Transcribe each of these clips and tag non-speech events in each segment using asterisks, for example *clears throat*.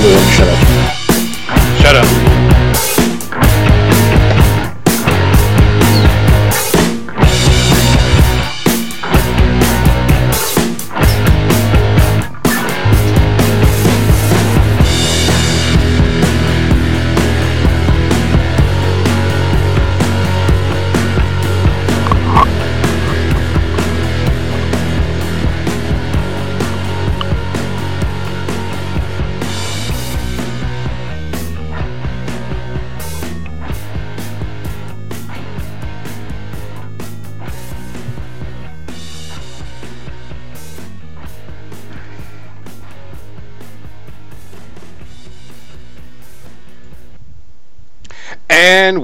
tell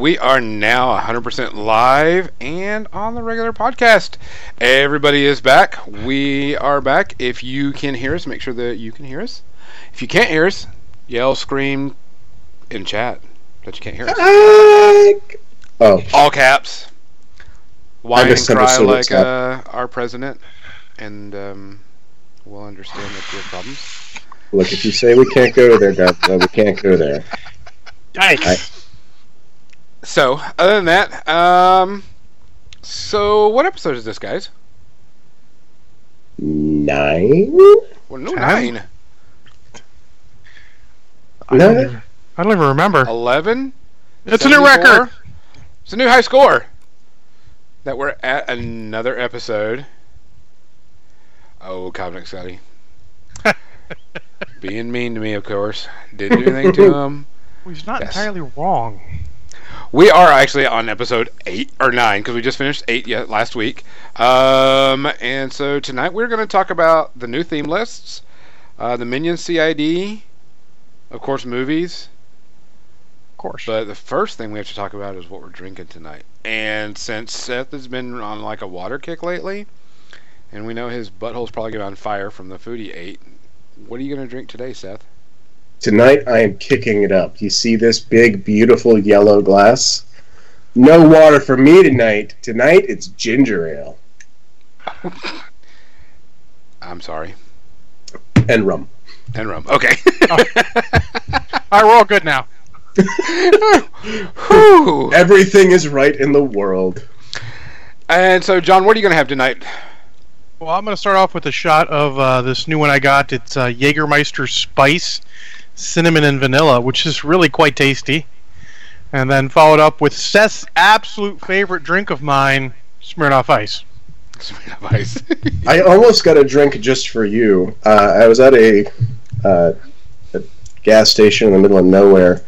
we are now 100% live and on the regular podcast. Everybody is back. We are back. If you can hear us, make sure that you can hear us. If you can't hear us, yell, scream in chat that you can't hear us. Oh, All caps. Whine and cry misunderstood like uh, our president, and um, we'll understand that you have problems. look, if you say we can't go there, guys, then we can't go there. Yikes. So, other than that, um, so what episode is this, guys? Nine? Well, no, Ten? nine. I don't, even, I don't even remember. 11? It's a new record. It's a new high score. That we're at another episode. Oh, Covenant Scotty. *laughs* Being mean to me, of course. Didn't do anything to *laughs* him. Well, He's not Yes. entirely wrong. We are actually on episode eight or nine because we just finished eight yet last week. Um, and so tonight we're going to talk about the new theme lists, uh, the Minion CID, of course, movies. Of course. But the first thing we have to talk about is what we're drinking tonight. And since Seth has been on like a water kick lately, and we know his butthole's probably going on fire from the food he ate, what are you going to drink today, Seth? Tonight I am kicking it up. You see this big, beautiful yellow glass? No water for me tonight. Tonight it's ginger ale *laughs* I'm sorry. and rum. And rum. Okay. *laughs* All right, we're all good now. *laughs* Everything is right in the world. And so, John, what are you going to have tonight? Well, I'm going to start off with a shot of uh, this new one I got. It's uh, Jägermeister Spice, Cinnamon and Vanilla, which is really quite tasty. And then followed up with Seth's absolute favorite drink of mine, Smirnoff Ice. Smirnoff Ice. *laughs* I almost got a drink just for you. Uh, I was at a, uh, a gas station in the middle of nowhere,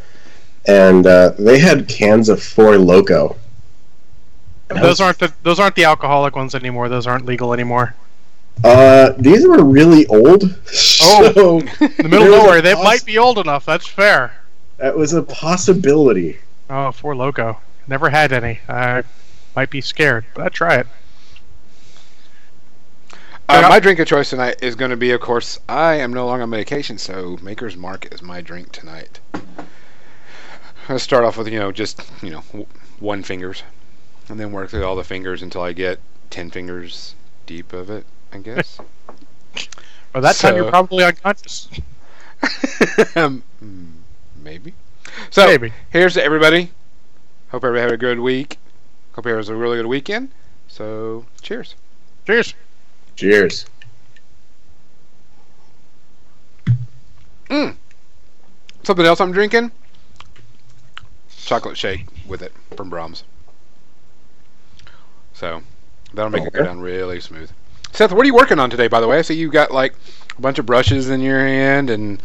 and uh, they had cans of Four Loco. Those aren't the those aren't the alcoholic ones anymore. Those aren't legal anymore. Uh, these were really old. Oh. *laughs* So the middle There of was nowhere, they poss- might be old enough. That's fair. that was a possibility. Oh, Four Loco. Never had any. I might be scared, but I'd try it. Uh, my drink of choice tonight is going to be, of course, I am no longer on medication, so Maker's Mark is my drink tonight. I'll start off with, you know, just, you know, w- one fingers, and then work through all the fingers until I get ten fingers deep of it, I guess. *laughs* By that time, you're probably unconscious. *laughs* um, mm, maybe. So, Maybe. here's to everybody. Hope everybody had a good week. Hope everybody has a really good weekend. So, cheers. Cheers. Cheers. Something else I'm drinking? Chocolate shake with it from Braum's. So that'll make it go down really smooth. Seth, what are you working on today, by the way? I see you've got like a bunch of brushes in your hand and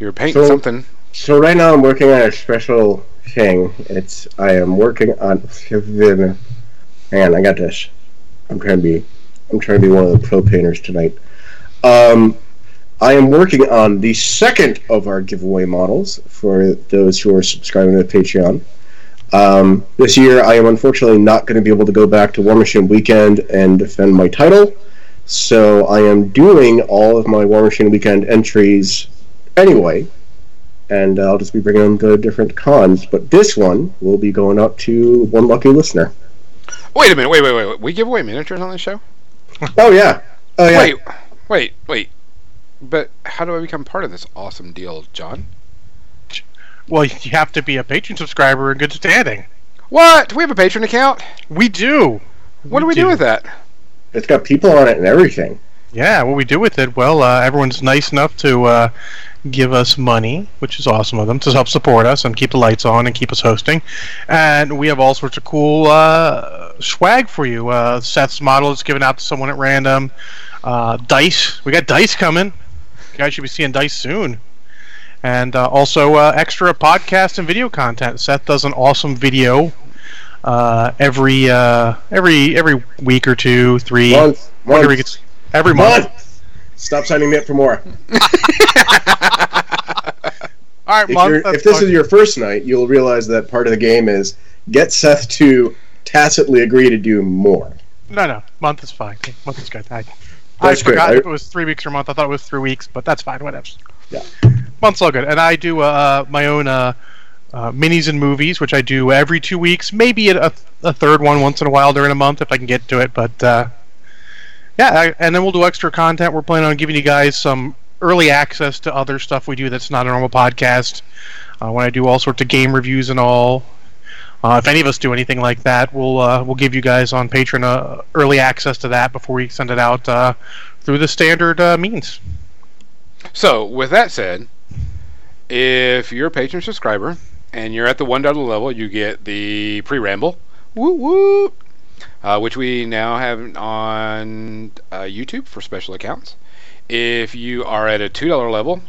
you're painting So- something. So right now I'm working on a special thing. It's I am working on. On, I got this. I'm trying to be. I'm trying to be one of the pro painters tonight. Um, I am working on the second of our giveaway models for those who are subscribing to the Patreon. Um, this year, I am unfortunately not going to be able to go back to War Machine Weekend and defend my title. So I am doing all of my War Machine Weekend entries anyway and I'll just be bringing them to different cons. But this one will be going out to one lucky listener. Wait a minute, wait, wait, wait, wait. We give away miniatures on this show? *laughs* Oh yeah, oh yeah. Wait, wait, wait. But how do I become part of this awesome deal, John? Well, you have to be a patron subscriber in good standing. What? We have a patron account. We do. What do we do with that? It's got people on it and everything. Yeah, what we do with it, well, uh, everyone's nice enough to uh, give us money, which is awesome of them, to help support us and keep the lights on and keep us hosting. And we have all sorts of cool uh, swag for you. Uh, Seth's model is given out to someone at random. Uh, dice. We got dice coming. You guys should be seeing dice soon. And uh, also extra podcast and video content. Seth does an awesome video uh, every uh, every every week or two, three, Month, whenever month, gets every month. month. Stop signing me up for more. *laughs* All right, If, month. if this fine. is your first night, you'll realize that part of the game is get Seth to tacitly agree to do more. No, no, month is fine. Month is good. I, I That's good. forgot I- if it was three weeks or a month. I thought it was three weeks, but that's fine. Whatever. Yeah. Month's all good. And I do uh, my own uh, minis and movies, which I do every two weeks. Maybe a, a third one once in a while during a month if I can get to it. But uh, yeah, I, and then we'll do extra content. We're planning on giving you guys some early access to other stuff we do that's not a normal podcast. Uh, when I do all sorts of game reviews and all, uh, if any of us do anything like that, we'll uh, we'll give you guys on Patreon uh, early access to that before we send it out uh, through the standard uh, means. So, with that said, if you're a patron subscriber and you're at the one dollar level, you get the pre-ramble, woo woo, uh, which we now have on uh, YouTube for special accounts. If you are at a two dollar level,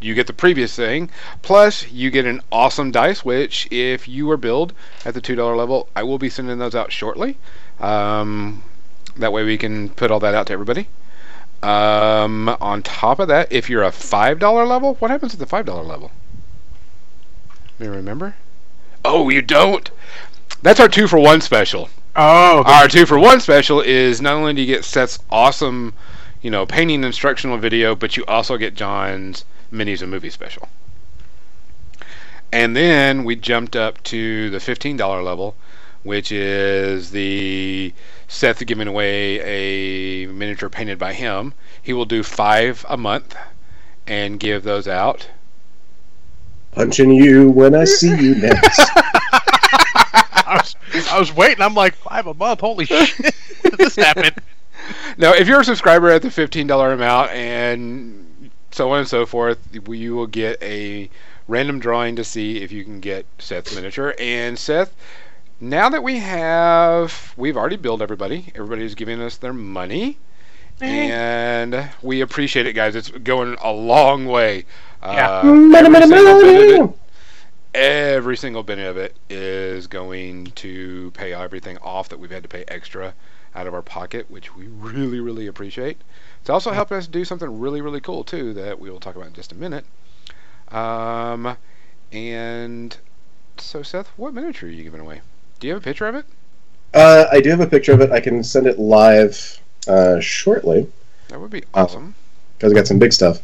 you get the previous thing. Plus, you get an awesome dice, which if you are billed at the two dollar level, I will be sending those out shortly. Um, that way, we can put all that out to everybody. Um, on top of that, if you're a five dollar level, what happens at the five dollar level? You remember? Oh, you don't. That's our two for one special. Oh, Our two for one special is not only do you get Seth's awesome, you know, painting instructional video, but you also get John's minis and movie special. And then we jumped up to the fifteen dollar level, which is the Seth giving away a miniature painted by him. He will do five a month and give those out. Punching you when I see you *laughs* next. I was, I was waiting. I'm like five a month. Holy shit! *laughs* this happened. Now, if you're a subscriber at the fifteen dollar amount and so on and so forth, you will get a random drawing to see if you can get Seth's miniature. And Seth, now that we have, we've already billed everybody. Everybody's giving us their money, eh. and we appreciate it, guys. It's going a long way. Yeah. Uh, every single bit of it- every single bit of it is going to pay everything off that we've had to pay extra out of our pocket, which we really, really appreciate. It's also helping us do something really, really cool too that we will talk about in just a minute. Um, and so, Seth, what miniature are you giving away? Do you have a picture of it? Uh, I do have a picture of it. I can send it live uh, shortly That would be awesome. because I got some big stuff.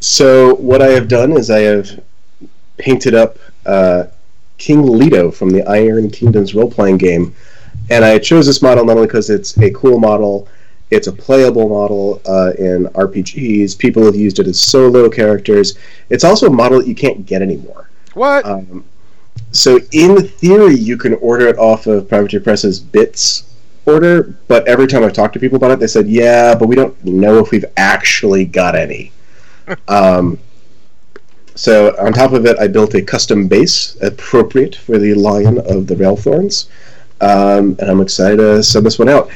So what I have done is I have painted up uh, King Leto from the Iron Kingdoms role-playing game, and I chose this model not only because it's a cool model, it's a playable model uh, in RPGs. People have used it as solo characters. It's also a model that you can't get anymore. What? Um, so in theory, you can order it off of Privateer Press's bits order, but every time I've talked to people about it, they said, "Yeah, but we don't know if we've actually got any." Um, so on top of it, I built a custom base appropriate for the Lion of the Raelthornes, um, and I'm excited to send this one out.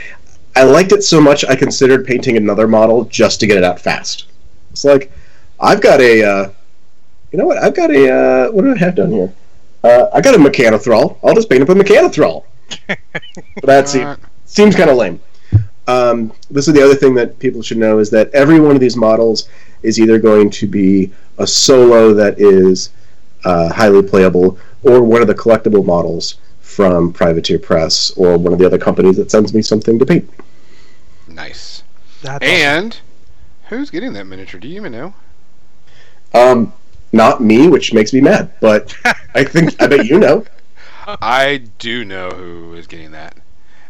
I liked it so much, I considered painting another model just to get it out fast. It's like I've got a, uh, you know what? I've got a uh, what do I have down here? Uh, I got a Mechanithrall. I'll just paint up a Mechanithrall. but that seems, seems kind of lame. Um, this is the other thing that people should know is that every one of these models is either going to be a solo that is uh, highly playable, or one of the collectible models from Privateer Press, or one of the other companies that sends me something to paint. Nice. That's And who's getting that miniature? Do you even know? Um, not me, which makes me mad, but *laughs* I think I bet you know. I do know who is getting that,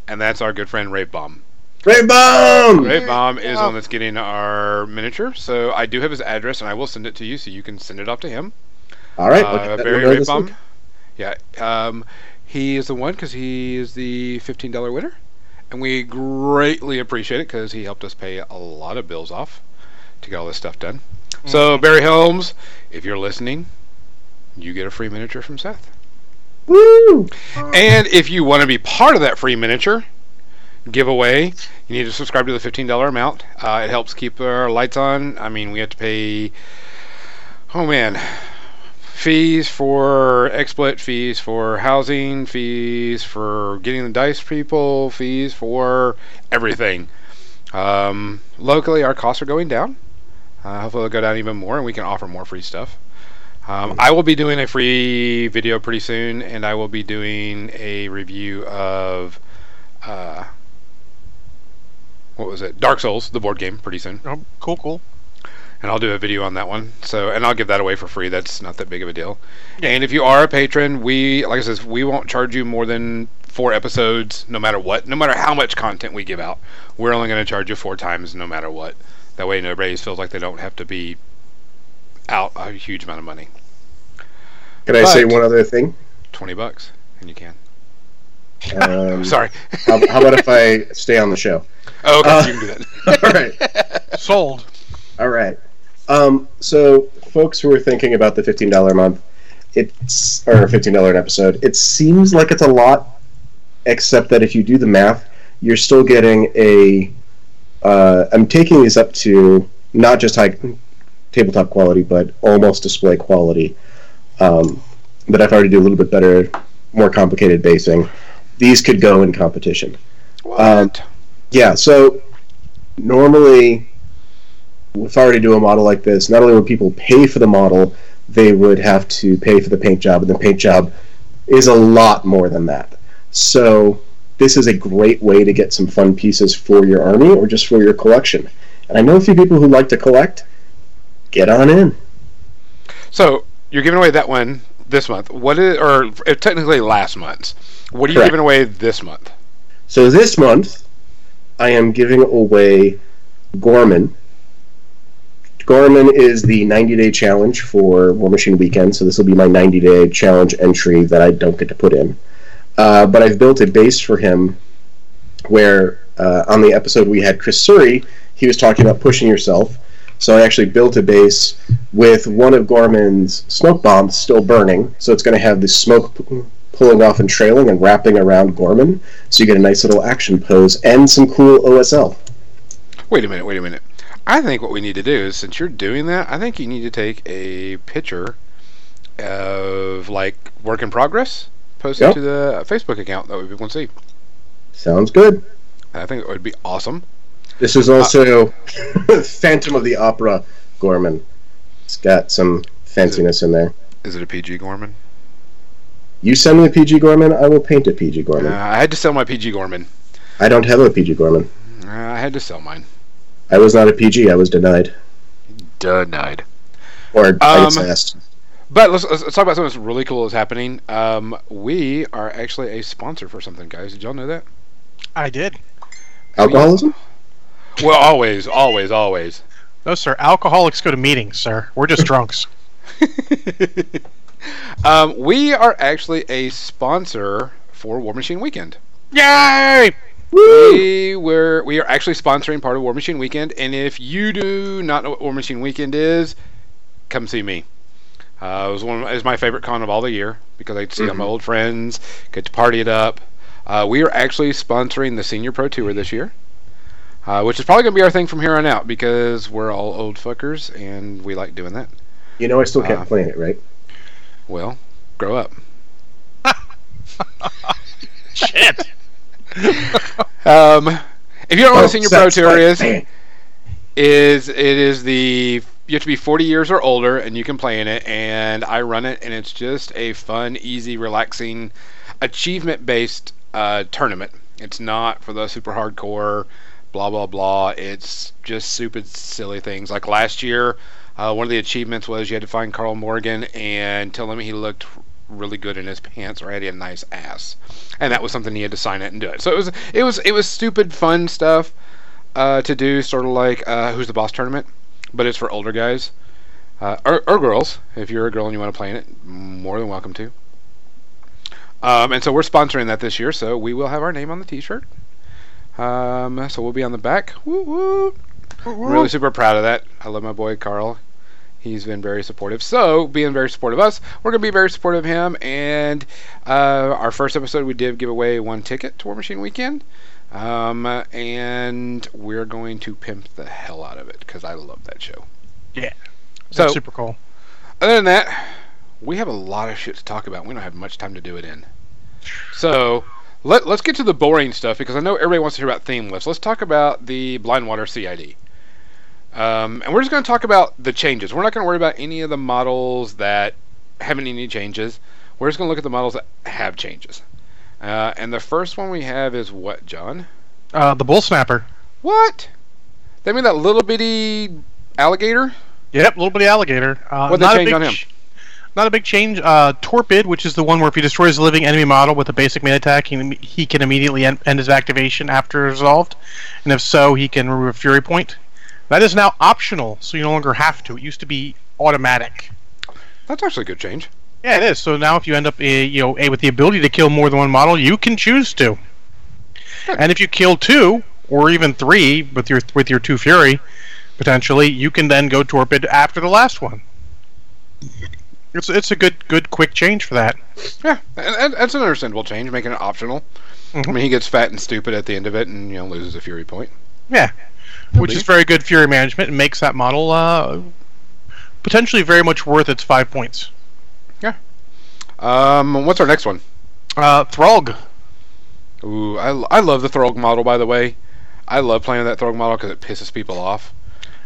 and that's our good friend Ray Bum. Ray Bomb! Ray Bomb is Yeah. one that's getting our miniature, so I do have his address, and I will send it to you, so you can send it off to him. All right, I'll Uh, Barry one Ray this Bomb. week. Yeah, um, he is the one because he is the fifteen dollar winner, and we greatly appreciate it because he helped us pay a lot of bills off to get all this stuff done. So Barry Helms, if you're listening, you get a free miniature from Seth. Woo! And if you want to be part of that free miniature giveaway, you need to subscribe to the fifteen dollar amount. Uh, it helps keep our lights on. I mean, we have to pay. Oh man, fees for exploit, fees for housing, fees for getting the dice people, fees for everything. Um, locally, our costs are going down. Uh, hopefully, they'll go down even more, and we can offer more free stuff. Um, I will be doing a free video pretty soon, and I will be doing a review of uh, what was it? Dark Souls, the board game, pretty soon, Oh, cool, cool. and I'll do a video on that one. So, and I'll give that away for free. That's not that big of a deal. And if you are a patron, we, like I said, we won't charge you more than four episodes, no matter what, no matter how much content we give out. We're only going to charge you four times, no matter what. That way, nobody feels like they don't have to be out a huge amount of money. Can I say one other thing? Twenty bucks, and you can. Um, *laughs* Sorry. how, how about if I stay on the show? Oh, okay, Uh, you can do that. *laughs* All right. Sold. All right. Um, so, folks who are thinking about the fifteen dollar a month, it's or fifteen dollar an episode. It seems like it's a lot, except that if you do the math, you're still getting a. Uh, I'm taking these up to not just high tabletop quality, but almost display quality. Um, but if I were to do a little bit better, more complicated basing, these could go in competition. What? Yeah, so normally, if I were to do a model like this, not only would people pay for the model, they would have to pay for the paint job, and the paint job is a lot more than that. So, this is a great way to get some fun pieces for your army or just for your collection. And I know a few people who like to collect. Get on in. so you're giving away that one this month. What is, or uh, technically last month's? What are you Correct. giving away this month? So, this month, I am giving away Gorman. Gorman is the 90 day challenge for War Machine Weekend, so this will be my 90 day challenge entry that I don't get to put in. Uh, but I've built a base for him where uh, on the episode we had Chris Suri, he was talking about pushing yourself. So I actually built a base with one of Gorman's smoke bombs still burning, so it's going to have the smoke pulling off and trailing and wrapping around Gorman, so you get a nice little action pose and some cool OSL. Wait a minute. Wait a minute. I think what we need to do is, since you're doing that, I think you need to take a picture of like work in progress, post Yep. it to the Facebook account that people can see. Sounds good. I think it would be awesome. This is also uh, *laughs* Phantom of the Opera Gorman. It's got some fanciness in there. Is it a PG Gorman? You send me a PG Gorman, I will paint a PG Uh, Gorman. I had to sell my PG Gorman. I don't have a PG Gorman. Uh, I had to sell mine. I was not a PG, I was denied. Denied. Or I Um, guess asked. But let's, let's let's talk about something that's really cool that's happening. Um, we are actually a sponsor for something, guys. Did y'all know that? I did. Alcoholism? Well, always, always, always. No, sir. Alcoholics go to meetings, sir. We're just drunks. *laughs* um, we are actually a sponsor for War Machine Weekend. Yay! We were we are actually sponsoring part of War Machine Weekend, and if you do not know what War Machine Weekend is, come see me. Uh, it was one of, it's my favorite con of all the year because I get to see all my old friends, get to party it up. Uh, we are actually sponsoring the Senior Pro Tour this year, uh, which is probably going to be our thing from here on out because we're all old fuckers and we like doing that. You know I still can't Uh, plan it, right? Well, grow up. *laughs* Shit. Um, if you don't know what Oh, the Senior Pro Tour is, is it is the you have to be 40 years or older and you can play in it and I run it and it's just a fun, easy, relaxing, achievement based uh, tournament. It's not for the super hardcore, blah blah blah. It's just stupid, silly things. Like last year, uh, one of the achievements was you had to find Carl Morgan and tell him he looked really good in his pants or had a nice ass, and that was something he had to sign it and do it. So it was it was it was stupid fun stuff uh, to do, sort of like uh, Who's the Boss tournament, but it's for older guys uh, or, or girls. If you're a girl and you want to play in it, more than welcome to. Um, and so we're sponsoring that this year, so we will have our name on the T-shirt. Um, so we'll be on the back. Woo woo! I'm really super proud of that. I love my boy Carl. He's been very supportive. So, being very supportive of us, we're going to be very supportive of him. And uh, our first episode, we did give away one ticket to War Machine Weekend. Um, and we're going to pimp the hell out of it because I love that show. Yeah. So, That's super cool. other than that, we have a lot of shit to talk about. We don't have much time to do it in. So let, let's get to the boring stuff because I know everybody wants to hear about theme lists. Let's talk about the Blindwater CID. Um, and we're just going to talk about the changes. We're not going to worry about any of the models that haven't any changes. We're just going to look at the models that have changes. Uh, and the first one we have is what, John? Uh, the bull snapper. What? That mean that little bitty alligator? Yep, little bitty alligator. Uh, What'd they not a change big on him? ch- Not a big change. Uh, Torpid, which is the one where if he destroys a living enemy model with a basic main attack, he, he can immediately end, end his activation after resolved, and if so, he can remove a Fury point. That is now optional, so you no longer have to. It used to be automatic. That's actually a good change. Yeah, it is. So now, if you end up, uh, you know, a, with the ability to kill more than one model, you can choose to. And if you kill two or even three with your with your two fury, potentially, you can then go torpid after the last one. It's it's a good good quick change for that. Yeah, and, and that's an understandable change, making it optional. I Mhm. mean, he gets fat and stupid at the end of it, and you know loses a fury point. Yeah, which is very good fury management and makes that model uh, potentially very much worth its five points. Yeah. Um, what's our next one? Uh, Throg. Ooh, I, I love the Throg model. By the way, I love playing that Throg model because it pisses people off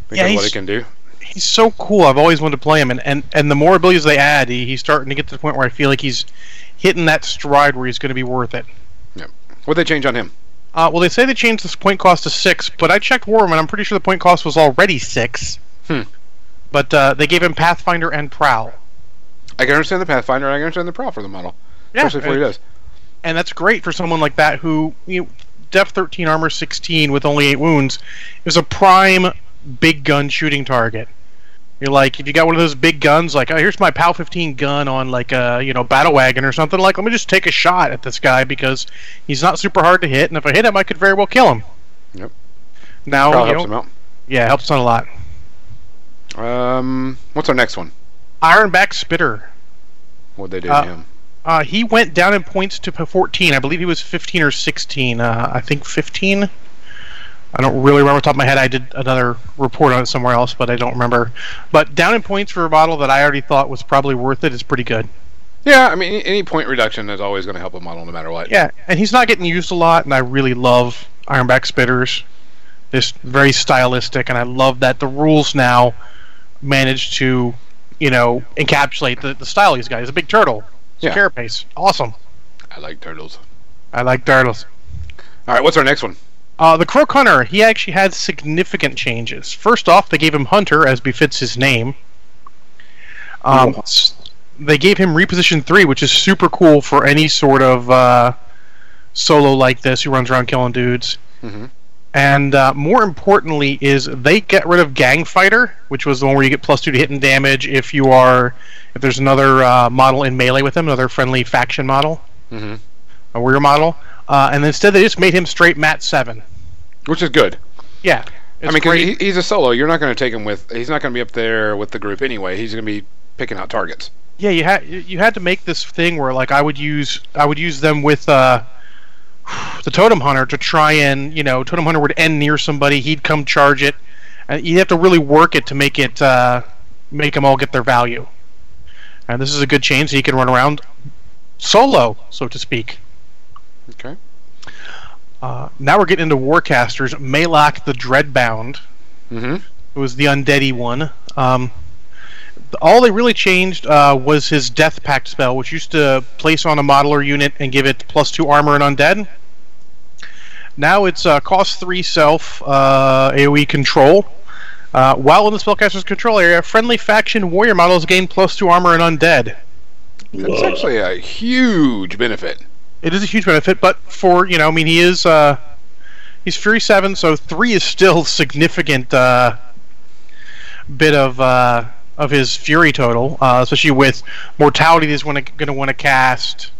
because Yeah, of what he's- it can do. he's so cool. I've always wanted to play him, and, and, and the more abilities they add, he, he's starting to get to the point where I feel like he's hitting that stride where he's going to be worth it. Yeah. What they change on him? Uh, well, they say they changed this point cost to six, but I checked War Room, and I'm pretty sure the point cost was already six. Hmm. But uh, they gave him Pathfinder and Prowl, I can understand the Pathfinder. I can understand the Prowl for the model, yeah, especially for what he and, does. and that's great for someone like that who you know, depth 13, armor 16 with only eight wounds is a prime big gun shooting target. You're like, if you got one of those big guns, like, oh, here's my PAL 15 gun on like a you know battle wagon or something. Like, let me just take a shot at this guy because he's not super hard to hit, and if I hit him, I could very well kill him. Yep. Now, you helps know, him yeah, helps a lot. Um, what's our next one? Ironback Spitter. What they do Uh, to him? Uh, he went down in points to 14. I believe he was 15 or 16. Uh, I think 15. I don't really remember off the top of my head. I did another report on it somewhere else, but I don't remember. But down in points for a model that I already thought was probably worth it is pretty good. Yeah, I mean, any- point reduction is always going to help a model no matter what. Yeah, and he's not getting used a lot, and I really love Ironback Spitters. It's very stylistic, and I love that the rules now manage to, you know, encapsulate the, the style of these guys. He's a big turtle. It's Yeah. a carapace. Awesome. I like turtles. I like turtles. All right, what's our next one? Uh, the Croak Hunter, he actually had significant changes. First off, they gave him Hunter, as befits his name. Um, Oh. they gave him Reposition 3, which is super cool for any sort of uh, solo like this who runs around killing dudes. Mhm. And uh, more importantly, is they get rid of Gang Fighter, which was the one where you get plus two to hit and damage if you are if there's another uh, model in melee with him, another friendly faction model, hmm a warrior model. Uh, and instead, they just made him straight Mat Seven. Which is good. Yeah, I mean, mean, 'cause great. he, he's a solo. You're not going to take him with. He's not going to be up there with the group anyway. He's going to be picking out targets. Yeah, you had you had to make this thing where like I would use I would use them with uh, the totem hunter to try and you know totem hunter would end near somebody he'd come charge it and you have to really work it to make it uh, make them all get their value and this is a good change so you can run around solo so to speak Okay. uh, now we're getting into warcasters Maelok the Dreadbound Mm-hmm. It was the undeady one. Um, all they really changed uh, was his Death Pact spell, which used to place on a model or unit and give it plus two armor and undead. Now it's uh, cost three self uh, AOE control. Uh, while in the spellcaster's control area, friendly faction warrior models gain plus two armor and undead. That's actually a huge benefit. It is a huge benefit, but for you know, I mean, he is uh, he's Fury seven, so three is still *laughs* significant uh, bit of uh, of his Fury total, uh, especially with mortality. He's going to want to cast,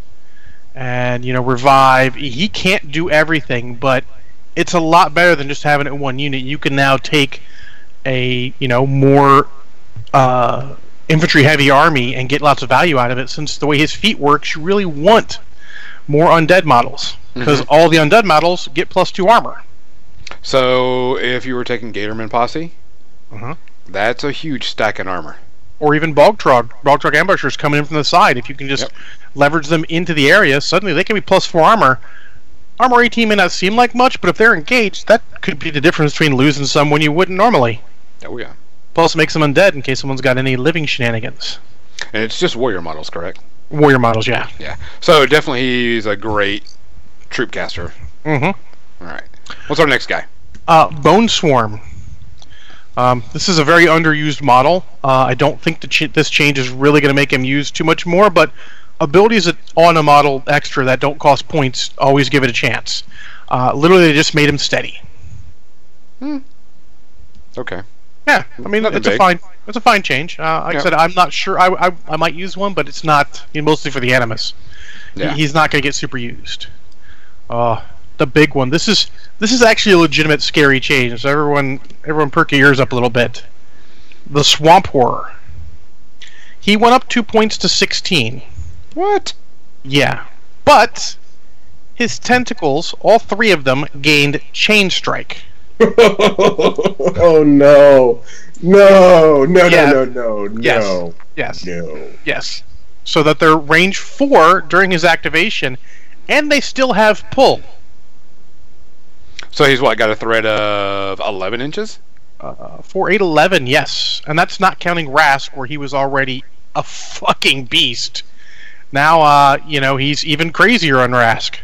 and you know, revive. He can't do everything, but it's a lot better than just having it in one unit. You can now take a you know more uh, infantry heavy army and get lots of value out of it. Since the way his feat works, you really want more undead models because Mhm. all the undead models get plus two armor. So if you were taking Gatorman Posse, Uh-huh. that's a huge stack in armor. Or even bog trog, bog trog ambushers coming in from the side. If you can just Yep. leverage them into the area, suddenly they can be plus four armor. Armor 18 may not seem like much, but if they're engaged, that could be the difference between losing someone you wouldn't normally. Oh yeah. Plus, it makes them undead in case someone's got any living shenanigans. And it's just warrior models, correct? Warrior models, yeah. Yeah. So definitely he's a great troop caster. Mm-hmm. All right. What's our next guy? Uh, Bone Swarm. Um, this is a very underused model. Uh, I don't think the ch- this change is really going to make him use too much more, but abilities that- on a model extra that don't cost points always give it a chance. Uh, literally, they just made him steady. Hmm. Okay. Yeah, I mean it's a fine it's a fine change. Uh, like Yeah. I said, I'm not sure. I, I, I might use one, but it's not you know, mostly for the Animus. He- Yeah. he's not going to get super used. Uh, the big one. This is this is actually a legitimate scary change. So everyone everyone perk your ears up a little bit. The Swamp Horror. He went up two points to sixteen. What? Yeah, but his tentacles, all three of them, gained Chain Strike. *laughs* oh no. No, no, Yeah. no, no, no, Yes. no, Yes. no. Yes. So that they're range four during his activation, and they still have pull. So he's what? Got a thread of 11 inches? Uh, for 811, yes. And that's not counting Rask, where he was already a fucking beast. Now, uh, you know, he's even crazier on Rask.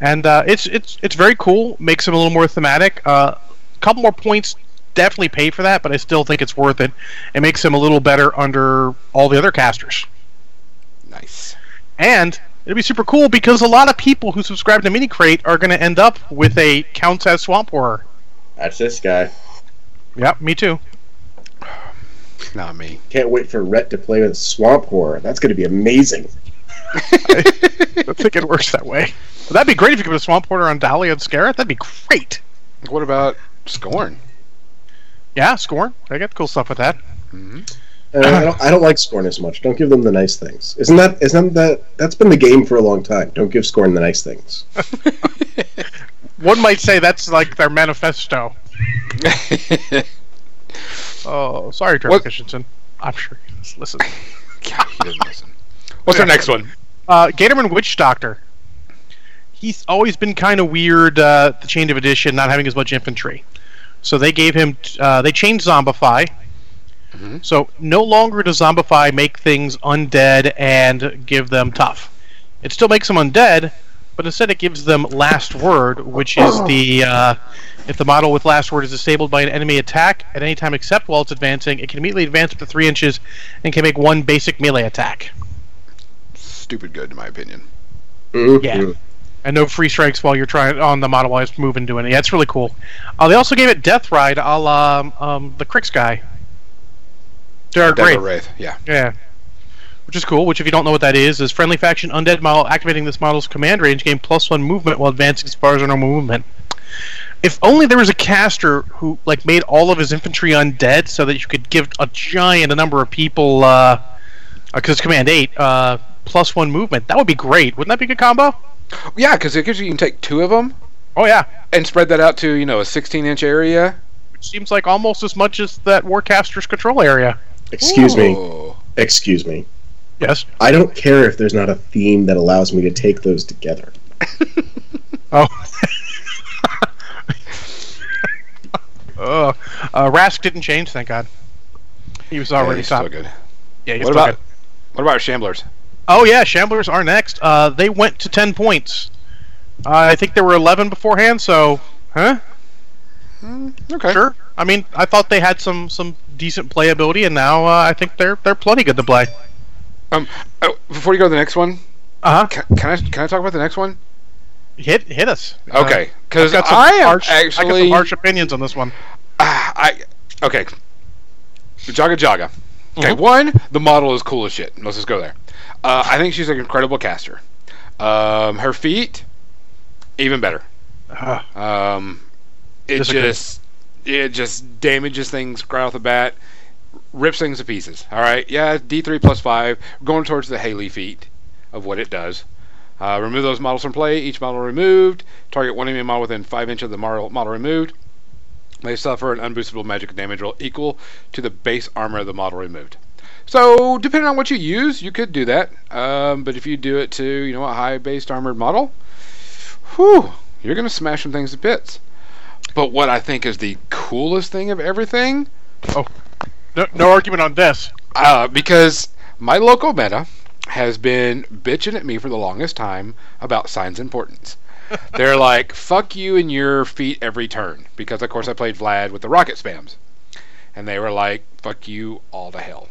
And uh, it's it's it's very cool. Makes him a little more thematic. A uh, couple more points definitely pay for that, but I still think it's worth it. It makes him a little better under all the other casters. Nice. And it'll be super cool because a lot of people who subscribe to Mini Crate are going to end up with a counts as Swamp Horror. That's this guy. Yep, me too. Not me. Can't wait for Rhett to play with Swamp Horror. That's going to be amazing. *laughs* I think it works that way. But that'd be great if you could put a Swamp porter on Dahlia and Scarlet. That'd be great. What about Skorne? Yeah, Skorne. I got cool stuff with that. hmm And I don't, I don't like Skorne as much. Don't give them the nice things. Isn't that isn't that that's been the game for a long time? Don't give Skorne the nice things. *laughs* One might say that's like their manifesto. *laughs* Oh, sorry, Trevor What- Christensen. I'm sure he does listen. *laughs* God, he doesn't listen. What's our next one? Uh, Gatorman Witch Doctor. He's always been kind of weird. Uh, the Chain of Edition, not having as much infantry, so they gave him. Uh, they changed Zombify. Mhm. So no longer does Zombify make things undead and give them tough. It still makes them undead, but instead it gives them Last Word, which is the uh, if the model with Last Word is disabled by an enemy attack at any time except while it's advancing, it can immediately advance up to three inches and can make one basic melee attack. Stupid good, in my opinion. Mhm. Yeah. And no free strikes while you're trying on the model while it's moving doing it. Yeah, it's really cool. Uh, they also gave it Death Ride, a la um, um, the Cryx guy. Darragh Wrathe. Wrathe. Yeah. Yeah. Which is cool, which if you don't know what that is, is friendly faction undead model activating this model's command range gain plus one movement while advancing as far as normal movement. If only there was a caster who like made all of his infantry undead so that you could give a giant number of people uh because command eight, uh plus one movement. That would be great. Wouldn't that be a good combo? Yeah, because it gives you, you can take two of them Oh yeah. and spread that out to you know a 16 inch area. Which seems like almost as much as that Warcaster's control area. Excuse me. Excuse me. Yes. I don't care if there's not a theme that allows me to take those together. *laughs* Oh. *laughs* oh. Uh, Rask didn't change, thank God. He was Yeah, already he's top. still good. Yeah, he's What still about good. what about Shamblers? Oh yeah, Shamblers are next. Uh, they went to ten points. Uh, I think there were eleven beforehand. So, huh? Okay. Sure. I mean, I thought they had some some decent playability, and now uh, I think they're they're plenty good to play. Um, oh, before you go to the next one, Uh huh. can, can I can I talk about the next one? Hit hit us. Okay, Uh, because I've got some I am harsh, I got some harsh opinions on this one. Ah, I okay. Jaga Jaga. Okay, Mhm. one, the model is cool as shit. Let's just go there. Uh, I think she's an incredible caster. Um, her feat, even better. Uh, Um, it Disagree. just it just damages things right off the bat, rips things to pieces. All right, yeah, D three plus five, going towards the Haley feat of what it does. Uh, remove those models from play. Each model removed. Target one enemy model within five inches of the model, model removed. They suffer an unboostable magic damage roll equal to the base armor of the model removed. So, depending on what you use, you could do that. Um, but if you do it to, you know, a high-based armored model, whew, you're going to smash some things to bits. But what I think is the coolest thing of everything, Oh, no, no argument on this. uh, because my local meta has been bitching at me for the longest time about Signs and Portents. *laughs* They're like, fuck you and your feat every turn. Because, of course, I played Vlad with the rocket spams. And they were like, fuck you all to hell.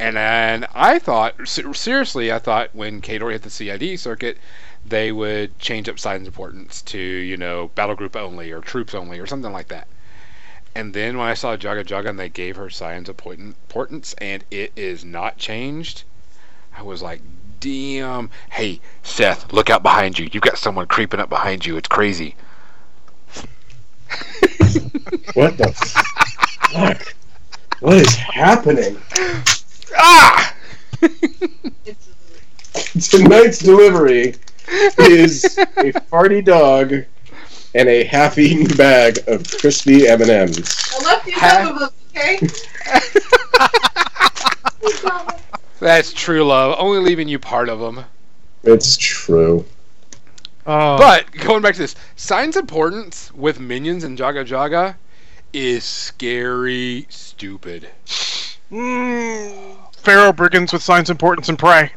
And then I thought, seriously, I thought when Kador hit the CID circuit, they would change up Signs and Portents to, you know, battle group only or troops only or something like that. And then when I saw Jaga Jaga and they gave her of importance and it is not changed, I was like, damn. Hey, Seth, look out behind you. You've got someone creeping up behind you. It's crazy. *laughs* What the fuck? What is happening? Ah! *laughs* Tonight's delivery is a farty dog and a half-eaten bag of crispy M&Ms. I left you Ha- some of them, okay? *laughs* That's true love. Only leaving you part of them. It's true. Uh, But going back to this, Signs and Portents with minions and Jaga Jaga is scary stupid. Mm, Farrow Brigands with Signs and Portents and prey.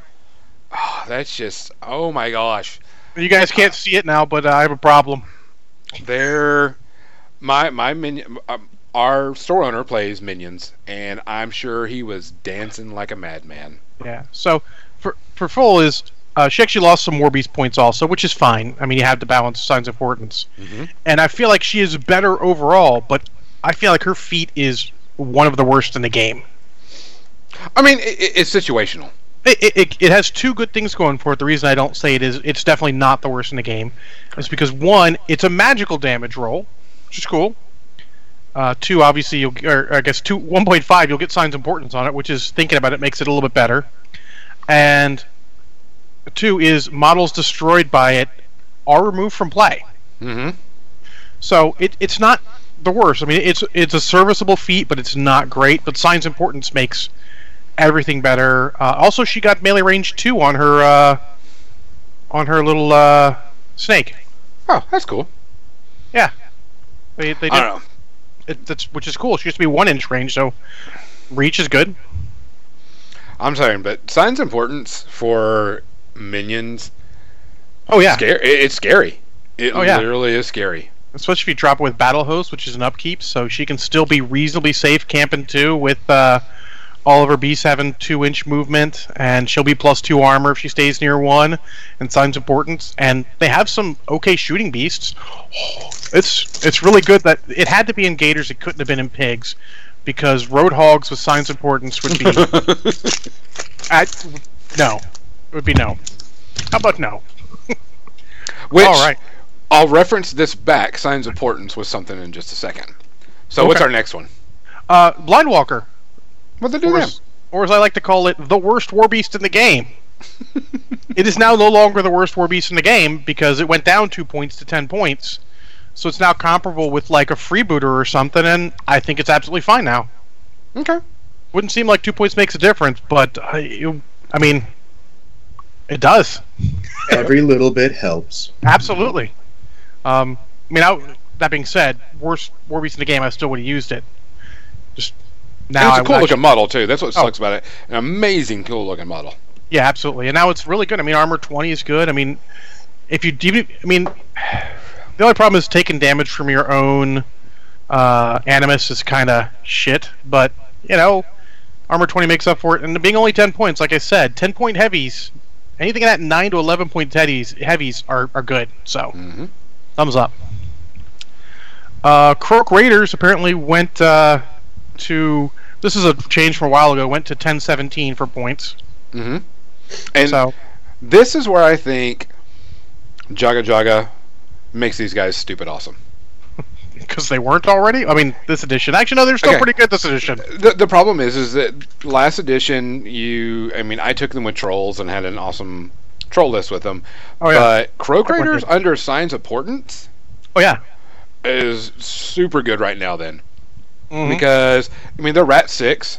Oh, that's just oh my gosh. You guys can't see it now, but uh, I have a problem. They're my my minion. Um, our store owner plays minions, and I'm sure he was dancing like a madman. Yeah. So for for full is uh, she actually lost some War Beast points also, which is fine. I mean, you have to balance signs of importance, Mhm. and I feel like she is better overall, but I feel like her feat is one of the worst in the game. I mean, it, it- it's situational. It, it- it, has two good things going for it. The reason I don't say it is it's definitely not the worst in the game is because one, it's a magical damage roll, which is cool. Uh, two, obviously, you'll or I guess two one point five, you'll get signs of importance on it, which is thinking about it makes it a little bit better. And two is models destroyed by it are removed from play. Mm-hmm. So it, it's not the worst. I mean, it's it's a serviceable feat, but it's not great. But Signs and Portents makes everything better. Uh, also, she got melee range two on her uh, on her little uh, snake. Oh, that's cool. Yeah, they, they I don't know. it, that's which is cool. She used to be one inch range, so reach is good. I'm sorry, but Signs and Portents for minions. Oh yeah, Scary. it- It's scary. It Oh, yeah. literally is scary. especially if you drop it with battle host, which is an upkeep, so she can still be reasonably safe camping too with uh, all of her beasts having two inch movement, and she'll be plus two armor if she stays near one, and Signs and Portents. And they have some okay shooting beasts. *sighs* It's it's really good that it had to be in gators. It couldn't have been in pigs, because road hogs with Signs and Portents would be *laughs* at, no, it would be no. How about no? *laughs* Which All right. I'll reference this back. Signs and Portents with something in just a second. So what's our next one? Uh, Blindwalker. What they do or then? as, or as I like to call it, the worst war beast in the game. *laughs* it is now no longer the worst war beast in the game because it went down two points to ten points. So it's now comparable with like a freebooter or something, and I think it's absolutely fine now. Okay. Wouldn't seem like two points makes a difference, but I, you, I mean, it does *laughs* Every little bit helps. absolutely. Um, I mean, I, that being said, worst war beast in the game, I still would have used it. Just And now, it's cool looking model too. That's what Oh. sucks about it. An amazing, cool looking model. Yeah, absolutely. And now it's really good. I mean, armor 20 is good. I mean, if you even, I mean, the only problem is taking damage from your own uh, animus is kind of shit. But you know, Armor 20 makes up for it, and being only 10 points, like I said, 10 point heavies, anything at 9 to 11 point heavies, heavies are, are good. So, hmm thumbs up. Uh, Croak Raiders apparently went uh, to. This is a change from a while ago. Went to 10-17 for points. hmm And so this is where I think Jaga Jaga makes these guys stupid awesome. *laughs* because they weren't already. I mean, this edition. Actually, no, they're still Okay. pretty good this edition. The, the problem is, is that last edition, you, I mean, I took them with trolls and had an awesome troll list with them. Oh yeah. But Raiders did. under Signs of Portents oh yeah. is super good right now. Then Mhm. because I mean they're Rat six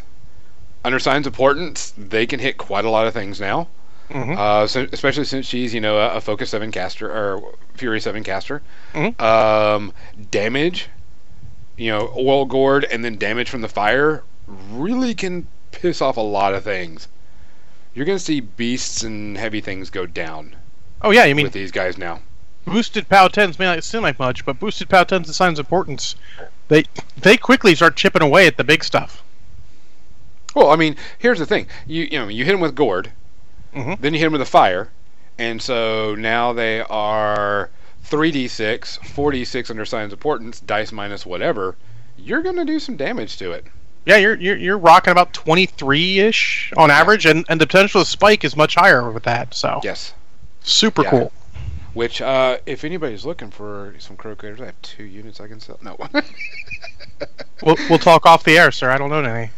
under Signs and Portents, they can hit quite a lot of things now. Mhm. Uh, so, especially since she's you know a, a Focus seven caster or Fury seven caster. Mhm. Um, damage, you know, oil gourd and then damage from the fire really can piss off a lot of things. You're gonna see beasts and heavy things go down Oh yeah. you mean, with these guys now. boosted POW 10s may not seem like much, but boosted POW 10s and signs and portents, they they quickly start chipping away at the big stuff. Well, I mean, here's the thing. You you know you hit them with gourd, Mhm. then you hit them with a fire, and so now they are 3d6, 4d6 under signs and portents, dice minus whatever. You're gonna do some damage to it. Yeah, you're you're, you're rocking about 23 ish on average, and, and the potential to spike is much higher with that. So Yes. super Yeah. cool. Which, uh, if anybody's looking for some crocodilers, I have two units I can sell. No. *laughs* We'll we'll talk off the air, sir. I don't know any.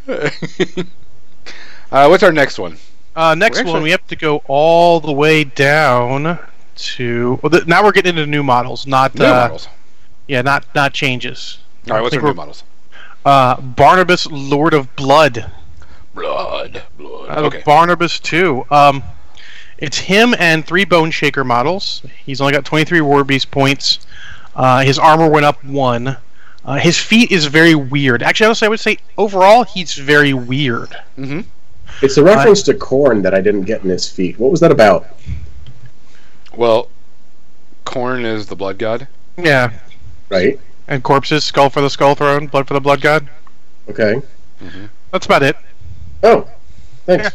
uh, what's our next one? Uh, next actually- one, we have to go all the way down to. Well, th- now we're getting into new models, not New uh, models. yeah, not not changes. All right, what's our new models? Uh, Barnabas, Lord of Blood. Blood. Blood. Uh, okay. Barnabas two. Um, it's him and three Bone Shaker models. He's only got 23 War Beast points. Uh, his armor went up one. Uh, his feat is very weird. Actually, honestly, I would say overall he's very weird. Mm-hmm. It's a reference to Khorne that I didn't get in his feat. What was that about? Well, Khorne is the blood god. Yeah, Right? and corpses, skull for the skull throne, blood for the blood god. Okay. That's about it. Oh, thanks.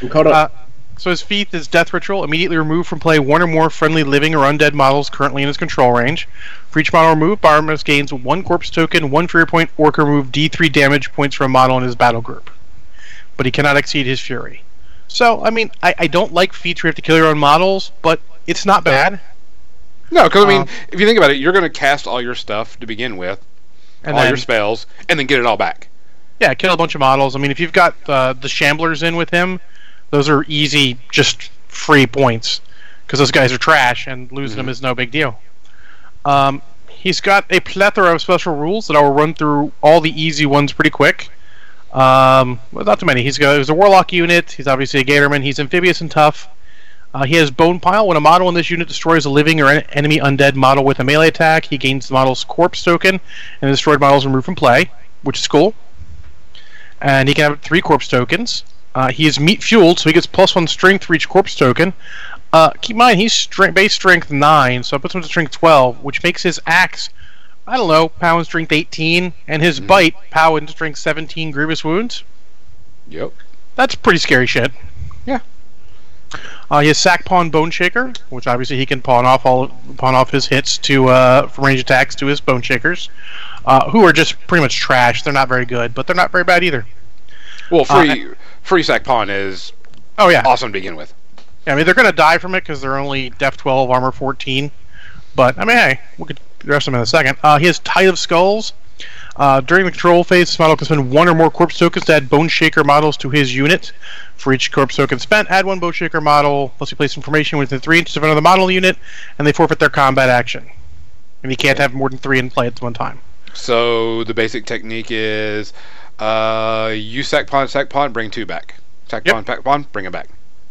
I'm caught up. Uh, So his feat is Death Ritual. Immediately remove from play one or more friendly living or undead models currently in his control range. For each model removed, Barnabas gains one corpse token, one Fury point, or can remove D3 damage points from a model in his battle group. But he cannot exceed his Fury. So, I mean, I, I don't like feats where you have to kill your own models, but it's not bad. No, because I mean, Um, if you think about it, you're going to cast all your stuff to begin with, And all then, your spells, and then get it all back. yeah, kill a bunch of models. I mean, if you've got uh, the Shamblers in with him, those are easy, just free points because those guys are trash, and losing them is no big deal. Um, he's got a plethora of special rules that I will run through all the easy ones pretty quick. Um, well, not too many. He's got he's a warlock unit. He's obviously a Gatorman. He's amphibious and tough. Uh, he has Bone Pile. When a model in this unit destroys a living or en- enemy undead model with a melee attack, he gains the model's corpse token, and the destroyed model is removed from play, which is cool. And he can have three corpse tokens. Uh, he is meat fueled, so he gets plus one strength for each corpse token. Uh, keep in mind, he's stre- base strength 9, so I put him to strength 12, which makes his axe, I don't know, in strength 18, and his Mhm. bite, pow in strength 17 grievous wounds. Yep. That's pretty scary shit. Yeah. Uh, he has sack pawn bone shaker, which obviously he can pawn off all pawn off his hits to uh, from range attacks to his bone shakers, uh, who are just pretty much trash. They're not very good, but they're not very bad either. Well, Uh, free free sack pawn is Oh yeah, awesome to begin with. Yeah, I mean, they're going to die from it because they're only Def 12, Armor 14. But, I mean, hey, we could address them in a second. Uh, he has Tide of Skulls. Uh, during the control phase, this model can spend one or more Corpse tokens to add Bone Shaker models to his unit. For each Corpse token spent, add one Bone Shaker model, plus you place information within 3 inches of another model unit, and they forfeit their combat action. And you can't have more than 3 in play at one time. So the basic technique is uh, you sack pawn, sack pawn, bring two back. Sack Yep. pawn, pack pawn, bring it back.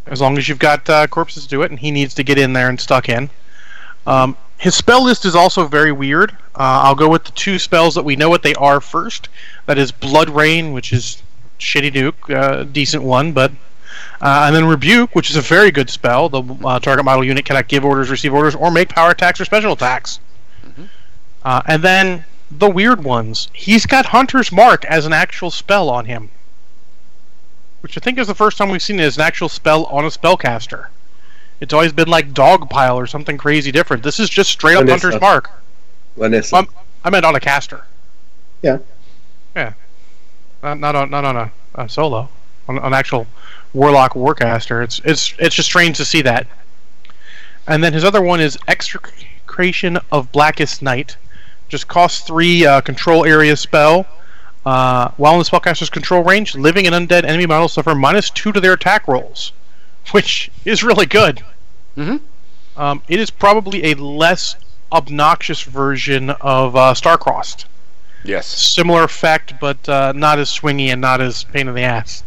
as long as you've got uh, corpses to do it, and he needs to get in there and stuck in. Um, his spell list is also very weird. Uh, I'll go with the two spells that we know what they are first. That is Blood Rain, which is shitty nuke, uh, decent one, but uh, and then Rebuke, which is a very good spell. The uh, target model unit cannot give orders, receive orders, or make power attacks or special attacks. Uh, and then the weird ones. He's got Hunter's Mark as an actual spell on him. which I think is the first time we've seen it as an actual spell on a spellcaster. It's always been like Dogpile or something crazy different. This is just straight up Lanyssa. Hunter's Mark. Lanyssa. Um, I meant on a caster. Yeah. Yeah. Not, not on not on a, a solo. On an actual Warlock Warcaster. It's it's it's just strange to see that. And then his other one is Execration of Blackest Night. Just costs three uh, control area spell. Uh, while in the spellcaster's control range, living and undead enemy models suffer minus two to their attack rolls, which is really good. Mhm. Um, it is probably a less obnoxious version of uh, Starcrossed. Yes. Similar effect, but uh, not as swingy and not as pain in the ass.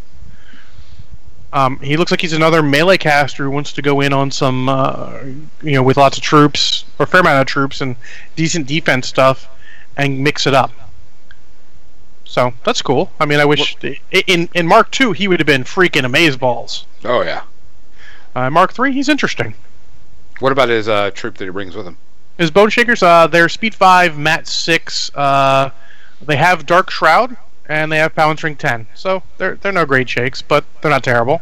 Um, he looks like he's another melee caster who wants to go in on some, uh, you know, with lots of troops or a fair amount of troops and decent defense stuff, and mix it up. So that's cool. I mean, I wish in in Mark Two he would have been freaking amazeballs. Oh yeah. Uh, Mark Three, he's interesting. What about his uh, troop that he brings with him? His Bone Shakers, uh, they're Speed 5, Mat 6. Uh, they have Dark Shroud, and they have Power String 10. So they're, they're no great shakes, but they're not terrible.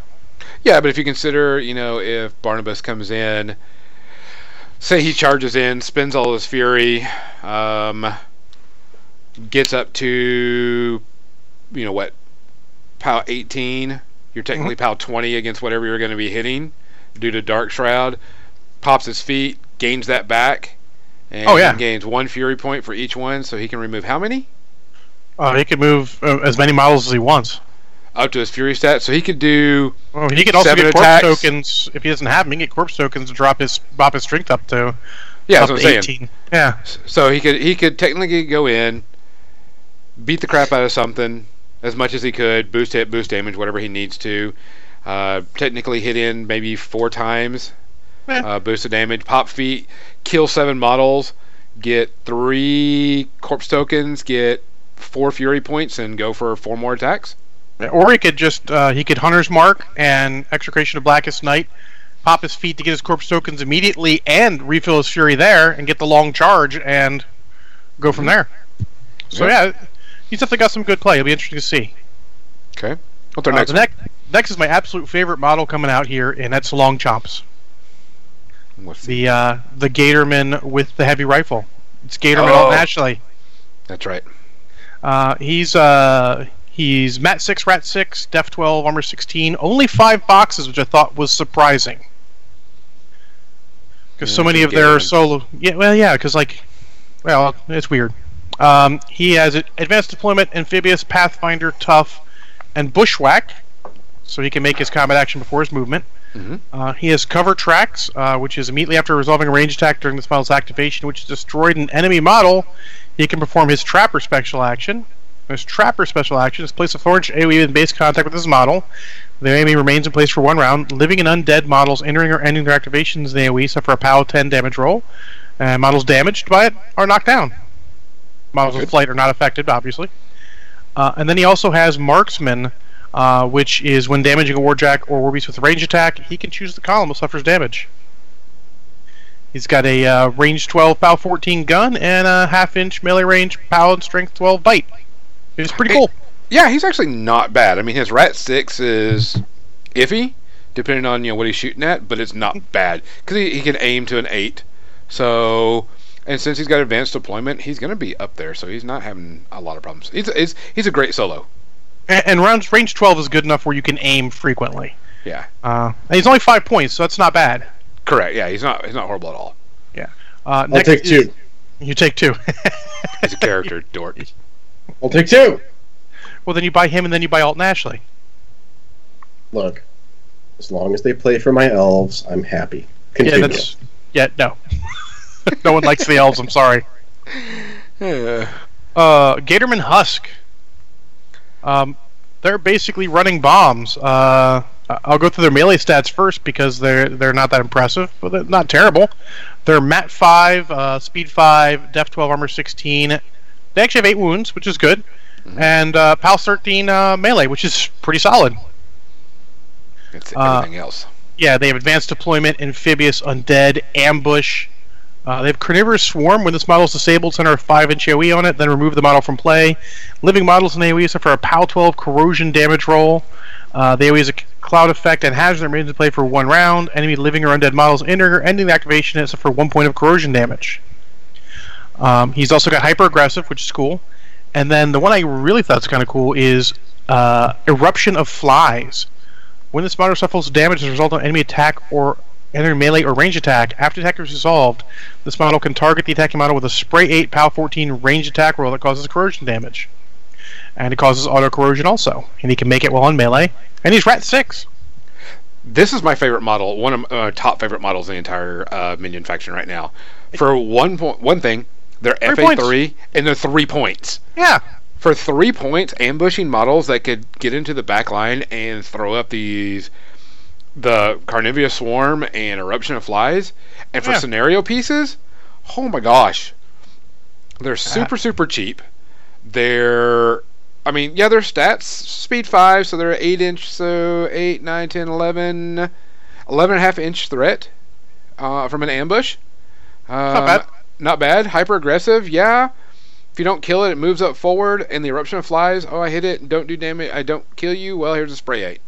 Yeah, but if you consider, you know, if Barnabas comes in, say he charges in, spends all his fury, um, gets up to, you know what, POW 18, you're technically POW 20 against whatever you're going to be hitting due to Dark Shroud, pops his feat, gains that back, and Oh, yeah. gains one fury point for each one, so he can remove how many? Uh, he could move uh, as many models as he wants. Up to his fury stat, so he could do Oh, he could also get corpse attacks. tokens if he doesn't have them. He can get corpse tokens to drop his drop his strength up to yeah, up that's what I'm to saying. 18. Yeah, So he could he could technically go in, beat the crap out of something as much as he could, boost hit, boost damage, whatever he needs to. Uh, technically hit in maybe four times, Yeah. uh, boost the damage, pop feat, kill seven models, get three corpse tokens, get four fury points, and go for four more attacks. or he could just uh, he could Hunter's Mark and Execration of Blackest Night, pop his feat to get his corpse tokens immediately, and refill his fury there, and get the long charge and go from there. So yeah, he's definitely got some good play. It'll be interesting to see. Okay. What's our Uh, next? next, next is my absolute favorite model coming out here, and that's Long Chomps? What's the, uh, the Gatorman with the heavy rifle. It's Gatorman Oh. Alt Ashley. that's right. Uh, he's uh, he's Mat six, Rat six, Def twelve, Armor sixteen. Only five boxes, which I thought was surprising. Because so many of their solo, yeah, well, yeah, because like, well, it's weird. Um, he has advanced deployment, amphibious, pathfinder, tough, and bushwhack, so he can make his combat action before his movement. Mhm. Uh, he has cover tracks, uh, which is immediately after resolving a range attack during this model's activation, which destroyed an enemy model. He can perform his trapper special action. His trapper special action is place a forged AoE in base contact with his model. The AoE remains in place for one round. Living and undead models entering or ending their activations in the AoE suffer a POW 10 damage roll. And models damaged by it are knocked down. Models Good. with flight are not affected, obviously. Uh, and then he also has Marksman, uh, which is when damaging a Warjack or Warbeast with a range attack, he can choose the column that suffers damage. He's got a uh, range 12 POW 14 gun and a half inch melee range POW and strength 12 bite. It's pretty cool. Yeah, he's actually not bad. I mean, his rat six is iffy, depending on you know what he's shooting at, but it's not bad because he, he can aim to an eight. So, and since he's got advanced deployment, he's going to be up there. So he's not having a lot of problems. He's he's, he's a great solo. And, and range 12 is good enough where you can aim frequently. Yeah, Uh, and he's only five points, so that's not bad. Correct. Yeah, he's not he's not horrible at all. Yeah. Uh, I'll next take is- two. You take two. *laughs* He's a character dork. I'll take two. well, then you buy him and then you buy Alten Ashley. Look, as long as they play for my elves, I'm happy. Yeah, that's. Yeah, no. *laughs* no one likes the elves, I'm sorry. *sighs* Uh, Gatorman Husk. Um, they're basically running bombs. Uh, I'll go through their melee stats first because they're they're not that impressive, but they're not terrible. They're Mat five, uh, Speed five, Def twelve, Armor sixteen. They actually have eight wounds, which is good, and uh, POW thirteen uh, melee, which is pretty solid. It's Uh, everything else. Yeah, they have advanced deployment, amphibious, undead, ambush. Uh, they have carnivorous swarm. When this model is disabled, center a 5 inch AoE on it, then remove the model from play. Living models in AoE suffer a POW 12 corrosion damage roll. Uh, they always cloud effect and hazard remains in play for one round. Enemy living or undead models enter, or ending the activation except for one point of corrosion damage. Um, he's also got hyper aggressive, which is cool. And then the one I really thought was kind of cool is uh, eruption of flies. When this model suffers damage as a result of enemy attack or enemy melee or range attack, after the attack is resolved, this model can target the attacking model with a spray 8 POW 14 range attack roll that causes corrosion damage. And it causes auto corrosion also. And he can make it while on melee. And he's rat 6. This is my favorite model, one of my top favorite models in the entire uh, minion faction right now. For one point, one thing, they're FA three and they're three points. Yeah. For three points, ambushing models that could get into the back line and throw up these the Carnivorous Swarm and Eruption of Flies, and for Yeah. scenario pieces, oh my gosh, they're super super cheap. They're, I mean, yeah, their stats speed five, so they're eight inch, so 8, 9, 10, 11, 11 and a half inch threat uh, from an ambush. Um, Not bad. Not bad. Hyper aggressive, yeah. If you don't kill it, it moves up forward, and the eruption of flies. Oh, I hit it, and don't do damage. I don't kill you. Well, here's a spray eight.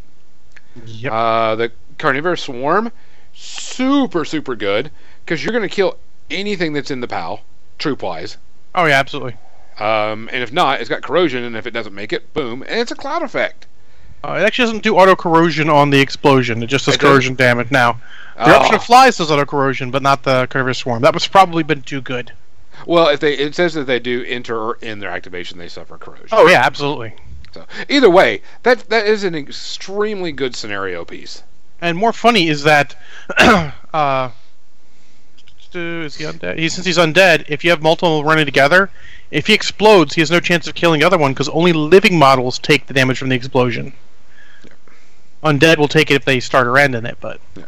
Yep. Uh, the carnivorous swarm, super super good because you're gonna kill anything that's in the POW, troop wise. oh, yeah, absolutely. Um, and if not, it's got corrosion, and if it doesn't make it, boom, and it's a cloud effect. Uh, it actually doesn't do auto corrosion on the explosion. It just does It does? corrosion damage. Now, the eruption Oh. of flies does auto corrosion, but not the carnivorous swarm. That was probably been too good. Well, if they it says that they do enter or in their activation, they suffer corrosion. Oh yeah, absolutely. So either way, that that is an extremely good scenario piece. And more funny is that, *clears throat* uh, *clears throat* is he undead? He, since he's undead, if you have multiple running together, if he explodes, he has no chance of killing the other one because only living models take the damage from the explosion. Undead will take it if they start or end in it, but Uh,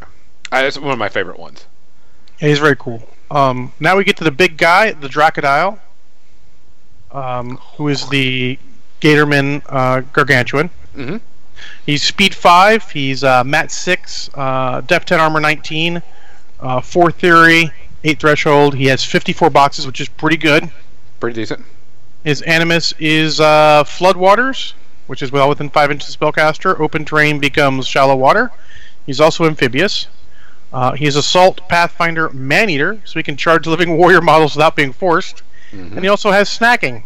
that's one of my favorite ones. Yeah, he's very cool. Um, now we get to the big guy, the Dracodile, um, who is the Gatorman uh, Gargantuan. Mhm. He's speed 5, he's uh, mat 6, uh, def 10 armor 19, uh, 4 fury, 8 threshold. He has 54 boxes, which is pretty good. Pretty decent. His animus is uh, Floodwaters, which is well within 5 inches of spellcaster. Open terrain becomes shallow water. He's also amphibious. Uh, he is Assault, Pathfinder, Maneater, so he can charge living *laughs* warrior models without being forced. Mhm. And he also has snacking.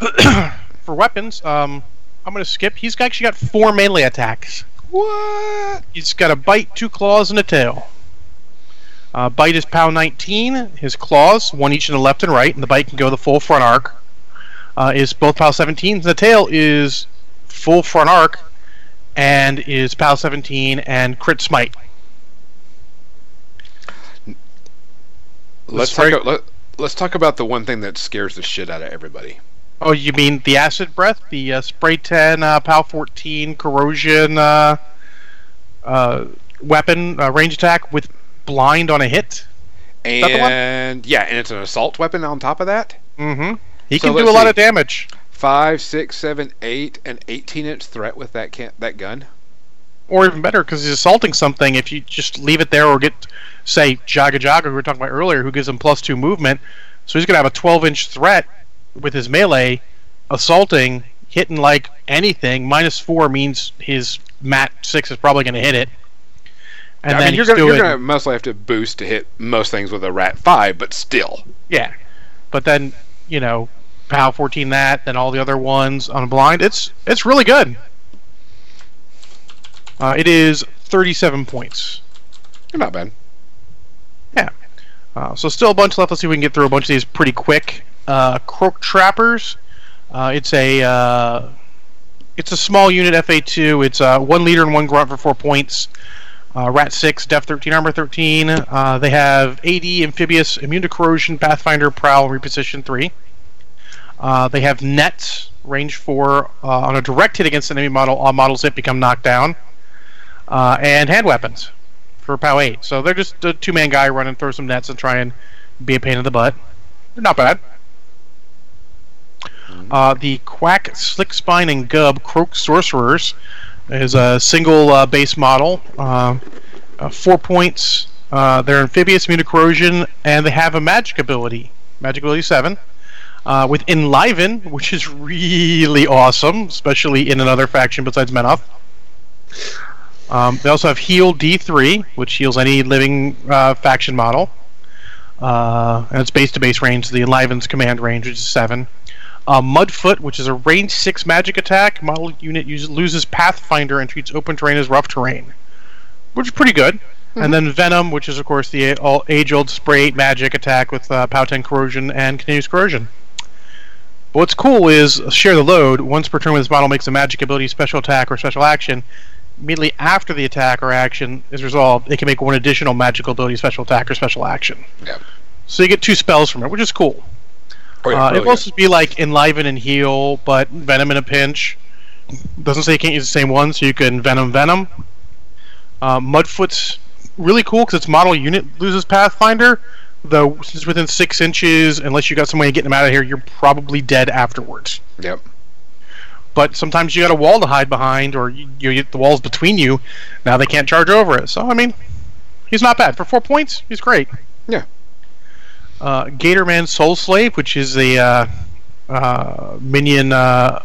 *clears throat* For weapons, um, I'm going to skip. He's actually got four melee attacks. What? He's got a bite, two claws, and a tail. Uh, bite is POW 19. His claws, one each in the left and right, and the bite can go the full front arc. Uh, is both POW 17. The tail is full front arc and is POW 17 and crit smite. Let's talk. very- Let, let's talk about the one thing that scares the shit out of everybody. Oh, you mean the acid breath, the uh, spray 10, uh, POW 14, corrosion uh, uh, weapon, uh, range attack with blind on a hit? that the one? And yeah, and it's an assault weapon on top of that. Mm-hmm. He So can do a lot see. of damage. Five, six, seven, eight, an 18 inch threat with that can- that gun. Or even better, because he's assaulting something. If you just leave it there, or get, say, Jaga Jaga, we were talking about earlier, who gives him plus two movement, so he's going to have a 12 inch threat with his melee, assaulting, hitting like anything. Minus four means his mat six is probably going to hit it. And I then mean, you're gonna, you're gonna mostly have to boost to hit most things with a rat five, but still. Yeah, but then you know, POW 14 that, then all the other ones on a blind. It's it's really good. Uh, it is 37 points. You're Not bad. Yeah. Uh, so still a bunch left. Let's see if we can get through a bunch of these pretty quick. Uh, Croak Trappers. Uh, it's a uh, it's a small unit FA2. It's uh, one leader and one grunt for four points. Uh, Rat 6, Def 13, Armor 13. Uh, they have AD, Amphibious, Immune to Corrosion, Pathfinder, Prowl, Reposition 3. Uh, they have Net, range 4. Uh, on a direct hit against an enemy model, all models hit become knocked down. Uh, and hand weapons for POW 8. So they're just a two man guy running, throw some nets and try and be a pain in the butt. They're not bad. Uh, the Quack, Slick Spine, and Gub Croak Sorcerers is a single uh, base model. Uh, uh, four points. Uh, they're amphibious, immune to corrosion, and they have a magic ability. Magic ability 7. Uh, with Enliven, which is really awesome, especially in another faction besides Menoth. Um, they also have Heal D3, which heals any living faction model. And it's base to base range. The Enliven's command range, which is 7. Uh, Mudfoot, which is a range 6 magic attack. Model unit uses, loses Pathfinder and treats open terrain as rough terrain, which is pretty good. And then Venom, which is, of course, the age old spray magic attack with uh, Powten Corrosion and Continuous Corrosion. But what's cool is share the load. Once per turn, when this model makes a magic ability, special attack, or special action, immediately after the attack or action is resolved, it can make one additional magical ability, special attack, or special action. Yeah. So you get two spells from it, which is cool. Oh, yeah, uh, really it will also be like enliven and heal, but venom in a pinch. Doesn't say you can't use the same one, so you can venom venom. Uh, Mudfoot's really cool because its model unit loses Pathfinder, though since it's within six inches, unless you got some way of getting them out of here, you're probably dead afterwards. Yep. But sometimes you got a wall to hide behind, or you, you get the walls between you. Now they can't charge over it. So I mean, he's not bad for four points. He's great. Yeah. Uh, Gatorman Soul Slave, which is the uh, uh, minion uh,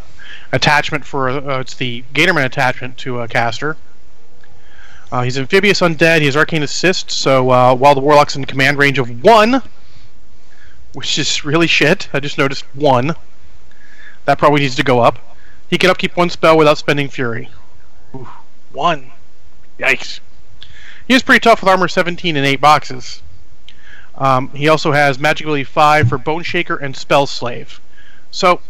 attachment for it's the Gatorman attachment to a caster. He's amphibious undead. He has arcane assist. So while the warlock's in command range of one, which is really shit, I just noticed one. That probably needs to go up. He can upkeep one spell without spending fury. One. Yikes. He is pretty tough with armor 17 and 8 boxes. Um, he also has magic ability 5 for Bone Shaker and Spell Slave. So,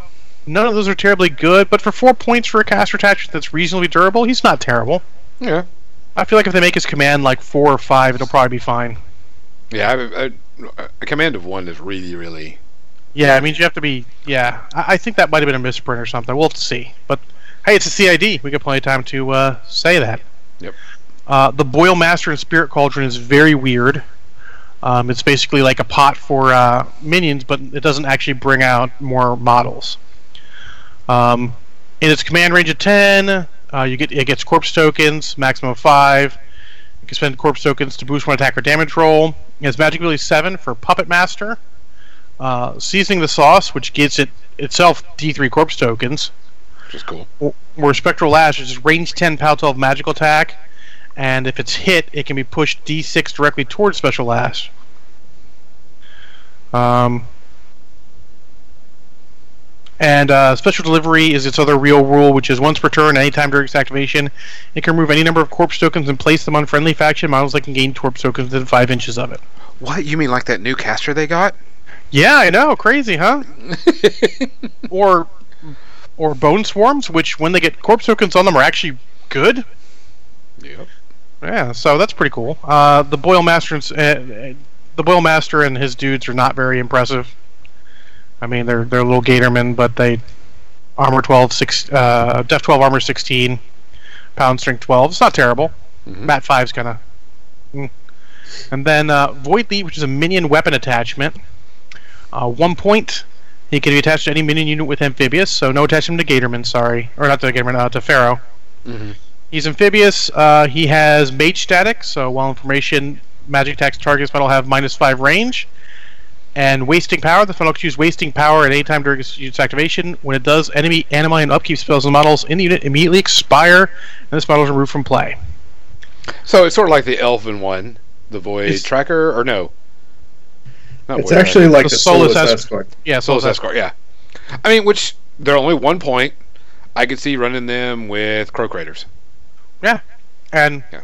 none of those are terribly good, but for 4 points for a caster attachment that's reasonably durable, he's not terrible. Yeah. I feel like if they make his command like 4 or 5, it'll probably be fine. Yeah. I, I, a command of one is really, really. Yeah, I mean, you have to be. Yeah, I, I think that might have been a misprint or something. We'll have to see. But hey, it's a CID. We got plenty of time to uh, say that. Yep. Uh, the Boil Master and Spirit Cauldron is very weird. Um, it's basically like a pot for uh, minions, but it doesn't actually bring out more models. Um, in its command range of ten, uh, you get it gets corpse tokens, maximum of five. You can spend corpse tokens to boost one attack or damage roll. It has magic ability seven for Puppet Master. Uh, seasoning the sauce, which gives it itself D3 corpse tokens. Which is cool. Or Spectral Lash, which is range 10 POW 12 magical attack, and if it's hit, it can be pushed D6 directly towards Special Lash. Um, and uh, Special Delivery is its other real rule, which is once per turn, anytime during its activation, it can remove any number of corpse tokens and place them on friendly faction models that can gain corpse tokens within 5 inches of it. What you mean, like that new caster they got? Yeah, I know, crazy, huh? *laughs* or or bone swarms, which when they get corpse tokens on them are actually good. Yep. Yeah, so that's pretty cool. Uh, the Boil Master, and, uh, the Boil Master and his dudes are not very impressive. I mean, they're they're little Gatormen, but they armor 12, six, uh, def 12 armor 16, pound strength 12. It's not terrible. Mhm. Mat 5's kind of. Mm. And then uh, Void Lead, which is a minion weapon attachment. Uh, one point. He can be attached to any minion unit with amphibious, so no attachment to Gatorman, sorry. Or not to Gatorman, uh, to Farrow. hmm He's amphibious. Uh, he has mage static, so while information magic attacks targets model have minus five range. And wasting power. The model can use wasting power at any time during its its activation. When it does, enemy animi and upkeep spells and models in the unit immediately expire, and this model is removed from play. So it's sort of like the Elven one, the Void It's- Tracker, or no? Not It's Void actually Tracker. like The the Solus Solus Escort. Escort. Yeah, so Souls that's Escort, yeah. I mean, which they're only one point. I could see running them with Crow Craters. and Yeah.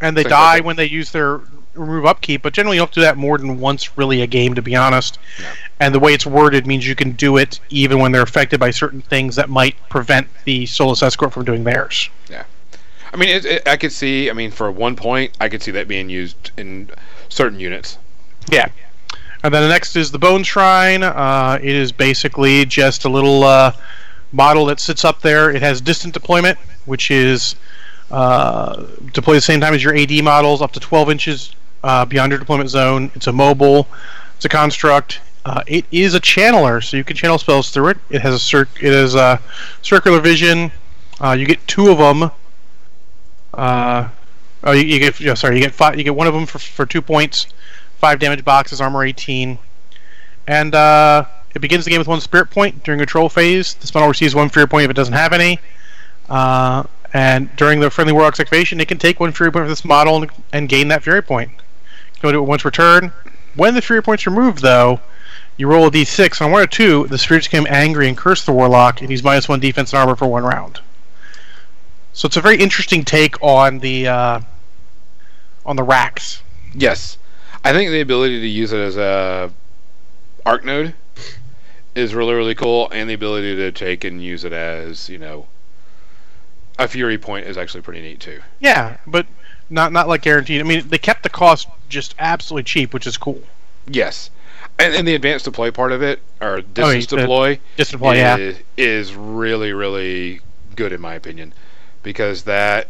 and they Same die when they use their remove upkeep. But generally, you don't do that more than once, really, a game, to be honest. Yeah. And the way it's worded means you can do it even when they're affected by certain things that might prevent the Solus Escort from doing theirs. Yeah. I mean, it, it, I could see. I mean, for one point, I could see that being used in certain units. Yeah. And then the next is the Bone Shrine. Uh, it is basically just a little uh, model that sits up there. It has distant deployment, which is uh, deploy the same time as your AD models, up to 12 inches uh, beyond your deployment zone. It's a mobile. It's a construct. Uh, it is a channeler, so you can channel spells through it. It has a circ. It has a circular vision. Uh, you get two of them. Uh, oh, you, you get. Yeah, sorry, you get five. You get one of them for for two points five damage boxes, armor 18, and uh, it begins the game with one spirit point during a control phase. This model receives one fury point if it doesn't have any. Uh, and during the friendly warlock's activation, it can take one fury point from this model and, and gain that fury point. Go to it once per turn. When the fury point's removed, though, you roll a d6. On one or two, the spirits become angry and curse the warlock, and he's minus one defense and armor for one round. So it's a very interesting take on the uh, on the racks. Yes, I think the ability to use it as a arc node is really really cool, and the ability to take and use it as you know a fury point is actually pretty neat too. Yeah, but not not like guaranteed. I mean, they kept the cost just absolutely cheap, which is cool. Yes, and, and the advanced deploy part of it, or Oh, distance the- deploy, Just to play, yeah. is, is really really good in my opinion because that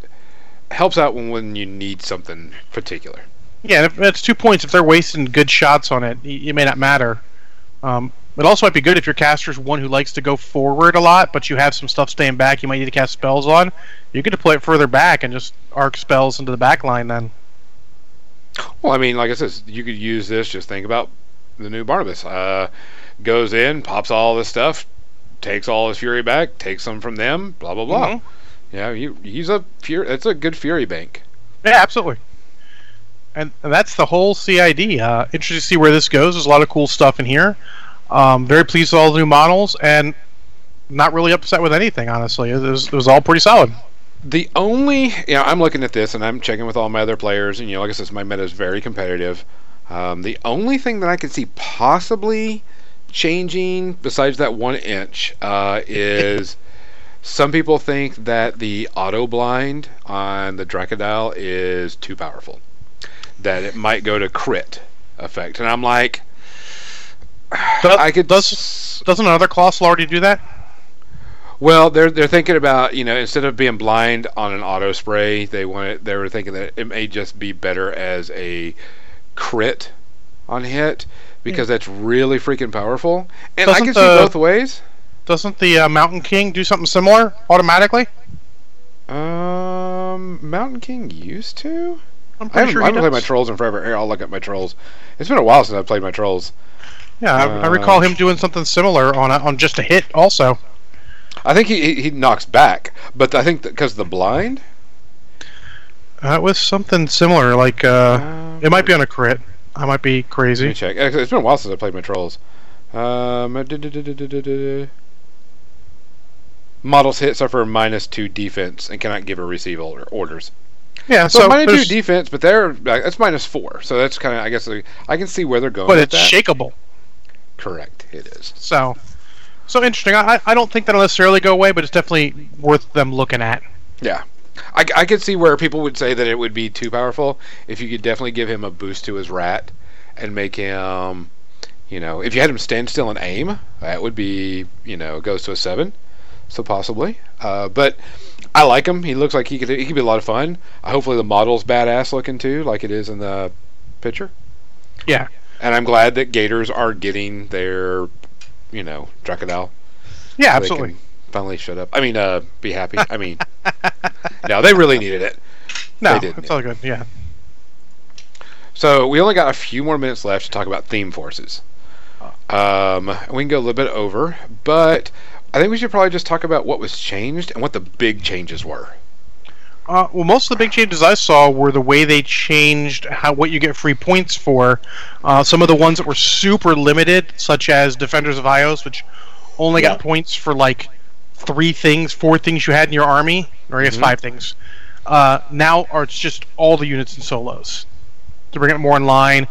helps out when, when you need something particular. Yeah, that's two points. If they're wasting good shots on it, it may not matter. Um, it also might be good if your caster's one who likes to go forward a lot, but you have some stuff staying back. You might need to cast spells on. You can deploy it further back and just arc spells into the back line. Then Well, I mean, like I said, you could use this. Just think about the new Barnabas. Uh, goes in, pops all this stuff, takes all his fury back, takes some from them, blah blah blah. Mhm. Yeah, you, he's a fury. That's a good fury bank. yeah, absolutely. And, and that's the whole CID. Uh, interested to see where this goes. There's a lot of cool stuff in here. Um, very pleased with all the new models, and not really upset with anything. Honestly, it was, it was all pretty solid. The only, you know, I'm looking at this and I'm checking with all my other players, and you know, like I said, my meta is very competitive. Um, the only thing that I could see possibly changing, besides that one inch, uh, is *laughs* some people think that the auto blind on the Dracodile is too powerful, that it might go to crit effect, and I'm like, Does, I could. does doesn't another colossal already do that? Well, they're they're thinking about you know instead of being blind on an auto spray, they want it, they were thinking that it may just be better as a crit on hit because that's really freaking powerful. And I Doesn't can see both ways. Doesn't the uh, Mountain King do something similar automatically? Um, Mountain King used to. I'm I pretty haven't, sure I haven't played my trolls in forever. Here, I'll look at my trolls. It's been a while since I've played my trolls. Yeah, I, I Uh, recall him doing something similar on a, on just a hit. Also, I think he he, he knocks back, but I think because the blind. uh, it was something similar. Like uh, it might be on a crit. I might be crazy. check. It's been a while since I played my trolls. Um, models hit suffer minus two defense and cannot give or receive order, orders. Yeah, So, so, minus two defense, but they're that's minus four. So that's kind of I guess I can see where they're going. but it's that. shakeable. Correct. It is. So, so interesting. I, I don't think that'll necessarily go away, but it's definitely worth them looking at. Yeah. I, I could see where people would say that it would be too powerful if you could definitely give him a boost to his rat and make him, you know, if you had him stand still and aim, that would be, you know, goes to a seven, so possibly. Uh, but I like him. He looks like he could he could be a lot of fun. Uh, hopefully the model's badass looking too, like it is in the picture. Yeah, And I'm glad that Gators are getting their, you know, Dracodile. yeah, so absolutely. Finally, shut up. I mean, uh, be happy. I mean, *laughs* no, they really needed it. No, they didn't. it's all good. Yeah. So we only got a few more minutes left to talk about theme forces. Um, we can go a little bit over, but I think we should probably just talk about what was changed and what the big changes were. Uh, well, most of the big changes I saw were the way they changed how what you get free points for. Uh, some of the ones that were super limited, such as Defenders of Ios, which only got points for like three things, four things you had in your army, or I guess Mhm. five things. Uh, now are it's just all the units and solos to bring it more in line.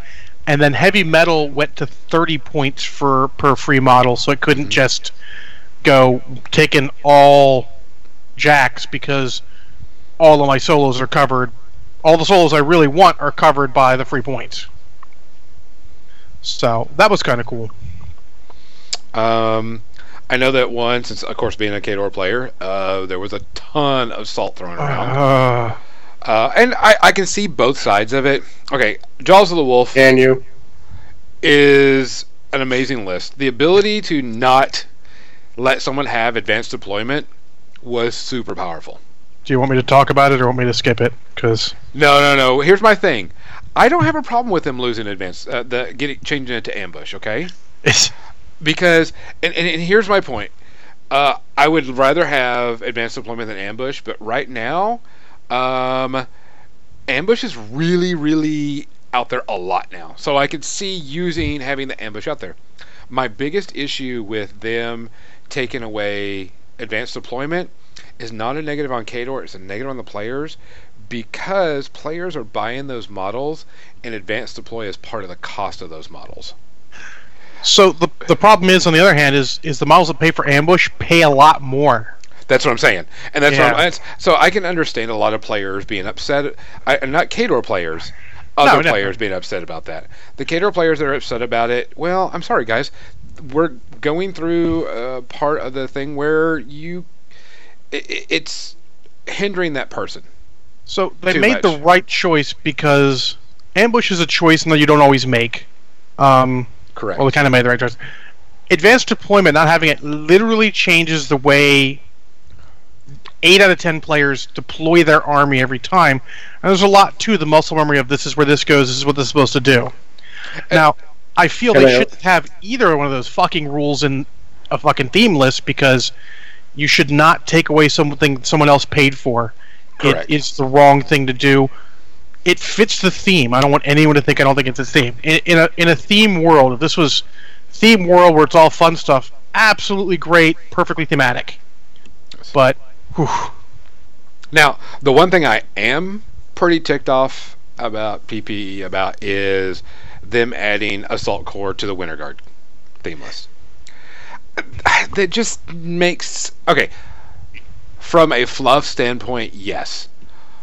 And then heavy metal went to 30 points for per free model, so it couldn't Mhm. just go taking all jacks because all of my solos are covered. All the solos I really want are covered by the free points. So that was kind of cool. Um, I know that one, since of course being a Khador player, uh, there was a ton of salt thrown around, Uh, uh, and I, I can see both sides of it. Okay, Jaws of the Wolf Can you? is an amazing list. The ability to not let someone have advanced deployment was super powerful. Do you want me to talk about it or want me to skip it? Because No, no, no. Here's my thing. I don't have a problem with them losing advance, uh, the getting changing it to ambush. Okay, It's, because and, and, and here's my point uh, i would rather have advanced deployment than ambush but right now um, ambush is really really out there a lot now so i could see using having the ambush out there my biggest issue with them taking away advanced deployment is not a negative on Khador, it's a negative on the players because players are buying those models and advanced deploy is part of the cost of those models. so the the problem is, on the other hand, is is the models that pay for ambush pay a lot more. That's what I'm saying, and that's Yeah. what I'm, that's, so I can understand a lot of players being upset. I, not Khador players, other no. players being upset about that. The Khador players that are upset about it. Well, I'm sorry, guys. We're going through a part of the thing where you, it, it- it's hindering that person. So they Too made the right choice because ambush is a choice that you don't always make. Um, Correct. well, they kind of made the right choice. Advanced deployment, not having it, literally changes the way eight out of ten players deploy their army every time. And there's a lot to the muscle memory of this is where this goes, this is what this is supposed to do. Now, I feel Can they I- shouldn't have either one of those fucking rules in a fucking theme list because you should not take away something someone else paid for. Correct. It is the wrong thing to do. It fits the theme. I don't want anyone to think I don't think it's a theme. In, in a in a theme world, if this was theme world where it's all fun stuff, absolutely great, perfectly thematic. But whew, Now, the one thing I am pretty ticked off about PPE about is them adding Assault Core to the Winter Guard theme list. *sighs* That just makes okay. From a fluff standpoint, yes.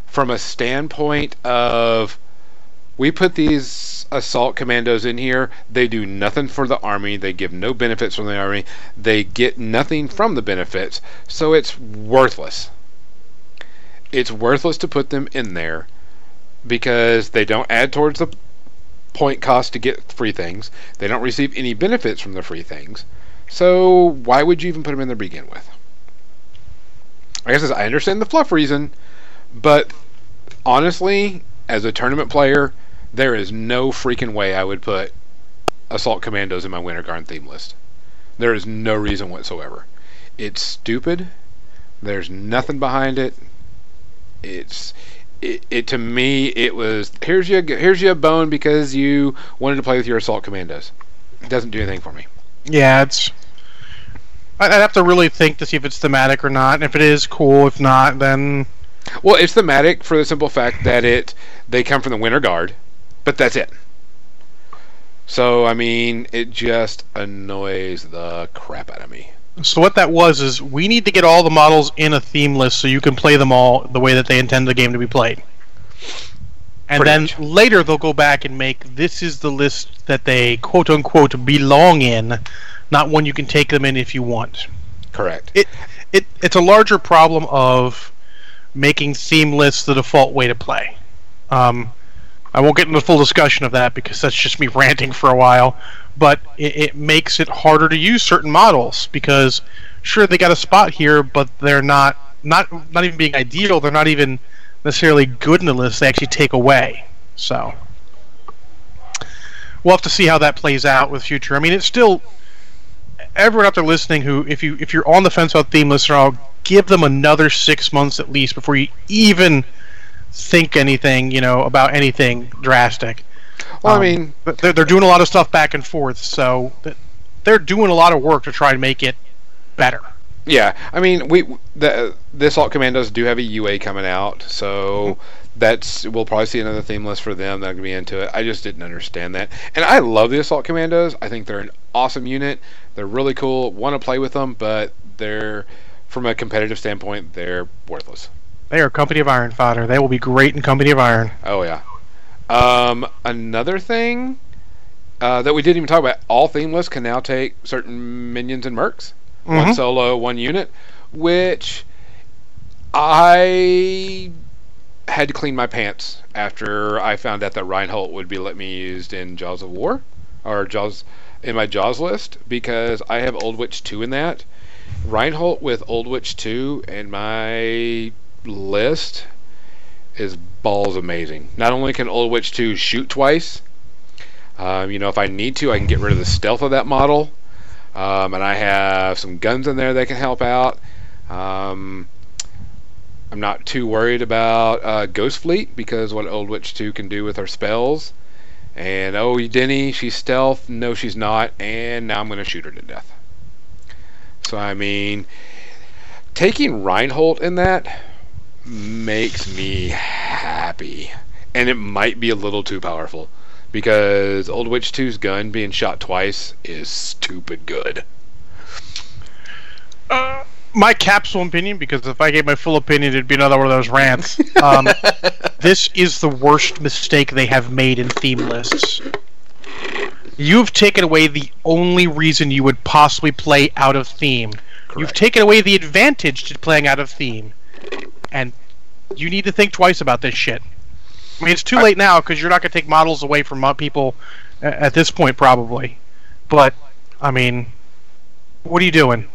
From a standpoint of we put these assault commandos in here, they do nothing for the army, they give no benefits from the army, they get nothing from the benefits, so it's worthless it's worthless to put them in there because they don't add towards the point cost to get free things. They don't receive any benefits from the free things. So why would you even put them in there to begin with? I guess I understand the fluff reason, but honestly, as a tournament player, there is no freaking way I would put assault commandos in my Winter Guard theme list. There is no reason whatsoever. It's stupid. There's nothing behind it it's it, it to me it was here's your here's your bone because you wanted to play with your assault commandos. It doesn't do anything for me. yeah, it's. I- I'd have to really think to see if it's thematic or not. And if it is, cool. If not, then Well, it's thematic for the simple fact that it they come from the Winter Guard, but that's it. So I mean, it just annoys the crap out of me. So what that was is we need to get all the models in a theme list so you can play them all the way that they intend the game to be played. And Pretty then much. later they'll go back and make this is the list that they quote unquote belong in, not one you can take them in if you want. Correct. It it it's a larger problem of making theme lists the default way to play. Um, I won't get into the full discussion of that because that's just me *laughs* ranting for a while. But it, it makes it harder to use certain models because sure they got a spot here, but they're not not not even being ideal. They're not even necessarily good in the list. They actually take away. So we'll have to see how that plays out with future. I mean, it's still everyone out there listening who if you if you're on the fence about theme lists, I'll give them another six months at least before you even think anything you know about anything drastic. Well, Um, I mean, they're, they're doing a lot of stuff back and forth, so they're doing a lot of work to try and make it better. Yeah, I mean, we the the assault commandos do have a UA coming out, so that's we'll probably see another theme list for them that can be into it. I just didn't understand that, and I love the assault commandos. I think they're an awesome unit. They're really cool. Want to play with them, but they're from a competitive standpoint, they're worthless. They are Company of Iron fodder. They will be great in Company of Iron. Oh yeah. Um, another thing uh, that we didn't even talk about: all theme lists can now take certain minions and mercs. One Mhm. solo, one unit, which I had to clean my pants after I found out that Reinholdt would be let me used in Jaws of War or Jaws in my Jaws list because I have Old Witch 2 in that. Reinholdt with Old Witch 2 in my list is balls amazing. Not only can Old Witch 2 shoot twice, Um, you know, if I need to, I can get rid of the stealth of that model. Um, and I have some guns in there that can help out. Um, I'm not too worried about uh, Ghost Fleet because what Old Witch 2 can do with her spells. And oh, Denny, she's stealth. No, she's not. And now I'm going to shoot her to death. So, I mean, taking Reinholdt in that makes me happy. And it might be a little too powerful because Old Witch 2's gun being shot twice is stupid good. Uh, my capsule opinion, because if I gave my full opinion, it'd be another one of those rants. Um, *laughs* this is the worst mistake they have made in theme lists. You've taken away the only reason you would possibly play out of theme. You've taken away the advantage to playing out of theme. And you need to think twice about this shit. I mean, it's too I- late now because you're not going to take models away from people at this point, probably. But, I mean, what are you doing?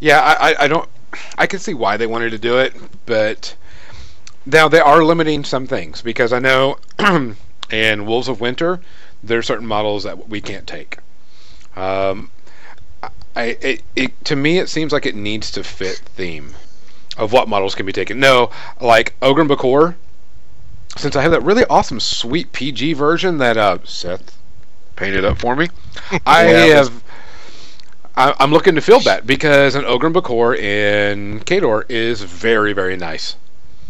Yeah, I, I, I don't. I can see why they wanted to do it, but now they are limiting some things because I know *clears throat* in Wolves of Winter there are certain models that we can't take. Um, I it, it to me it seems like it needs to fit theme of what models can be taken. No, like Ogrun Bokur, since I have that really awesome sweet PG version that uh, Seth painted up for me, *laughs* I Yeah, have. I- I'm looking to fill that because an and Bokur in Khador is very, very nice.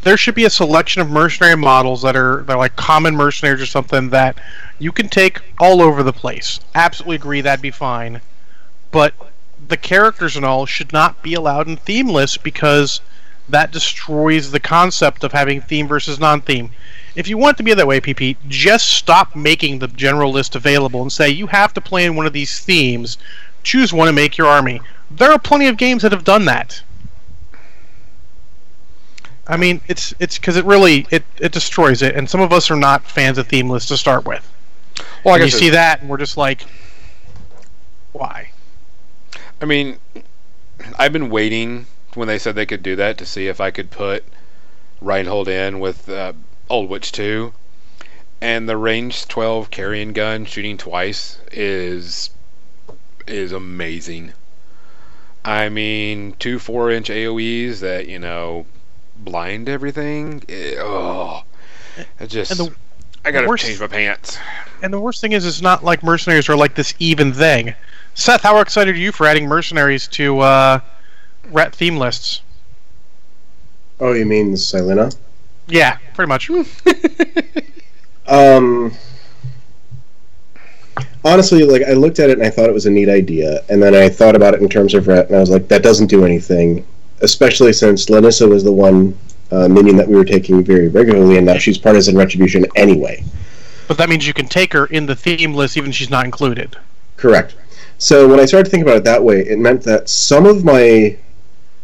there should be a selection of mercenary models that are they're like common mercenaries or something that you can take all over the place. Absolutely agree that'd be fine. But the characters and all should not be allowed in themeless because that destroys the concept of having theme versus non-theme. If you want to be that way, PP, just stop making the general list available and say you have to play in one of these themes. Choose one and make your army. There are plenty of games that have done that. I mean, it's it's because it really it, it destroys it, and some of us are not fans of theme lists to start with. Well, I and you see that, and we're just like, why? I mean, I've been waiting when they said they could do that to see if I could put Reinholdt in with uh, Old Witch 2. And the range 12 carrying gun shooting twice is is amazing. I mean, two four inch AOE's that you know blind everything. Eh, oh, it just And the- I gotta worst- change my pants. And the worst thing is, it's not like mercenaries are like this even thing. Seth, how excited are you for adding mercenaries to uh, rat theme lists? Oh, you mean Selena? Yeah, pretty much. *laughs* Um, honestly, like I looked at it and I thought it was a neat idea, and then I thought about it in terms of ret, and I was like, that doesn't do anything, especially since Lanyssa was the one uh, minion that we were taking very regularly, and now she's partisan retribution anyway. But that means you can take her in the theme list even if she's not included. Correct. So when I started thinking about it that way, it meant that some of my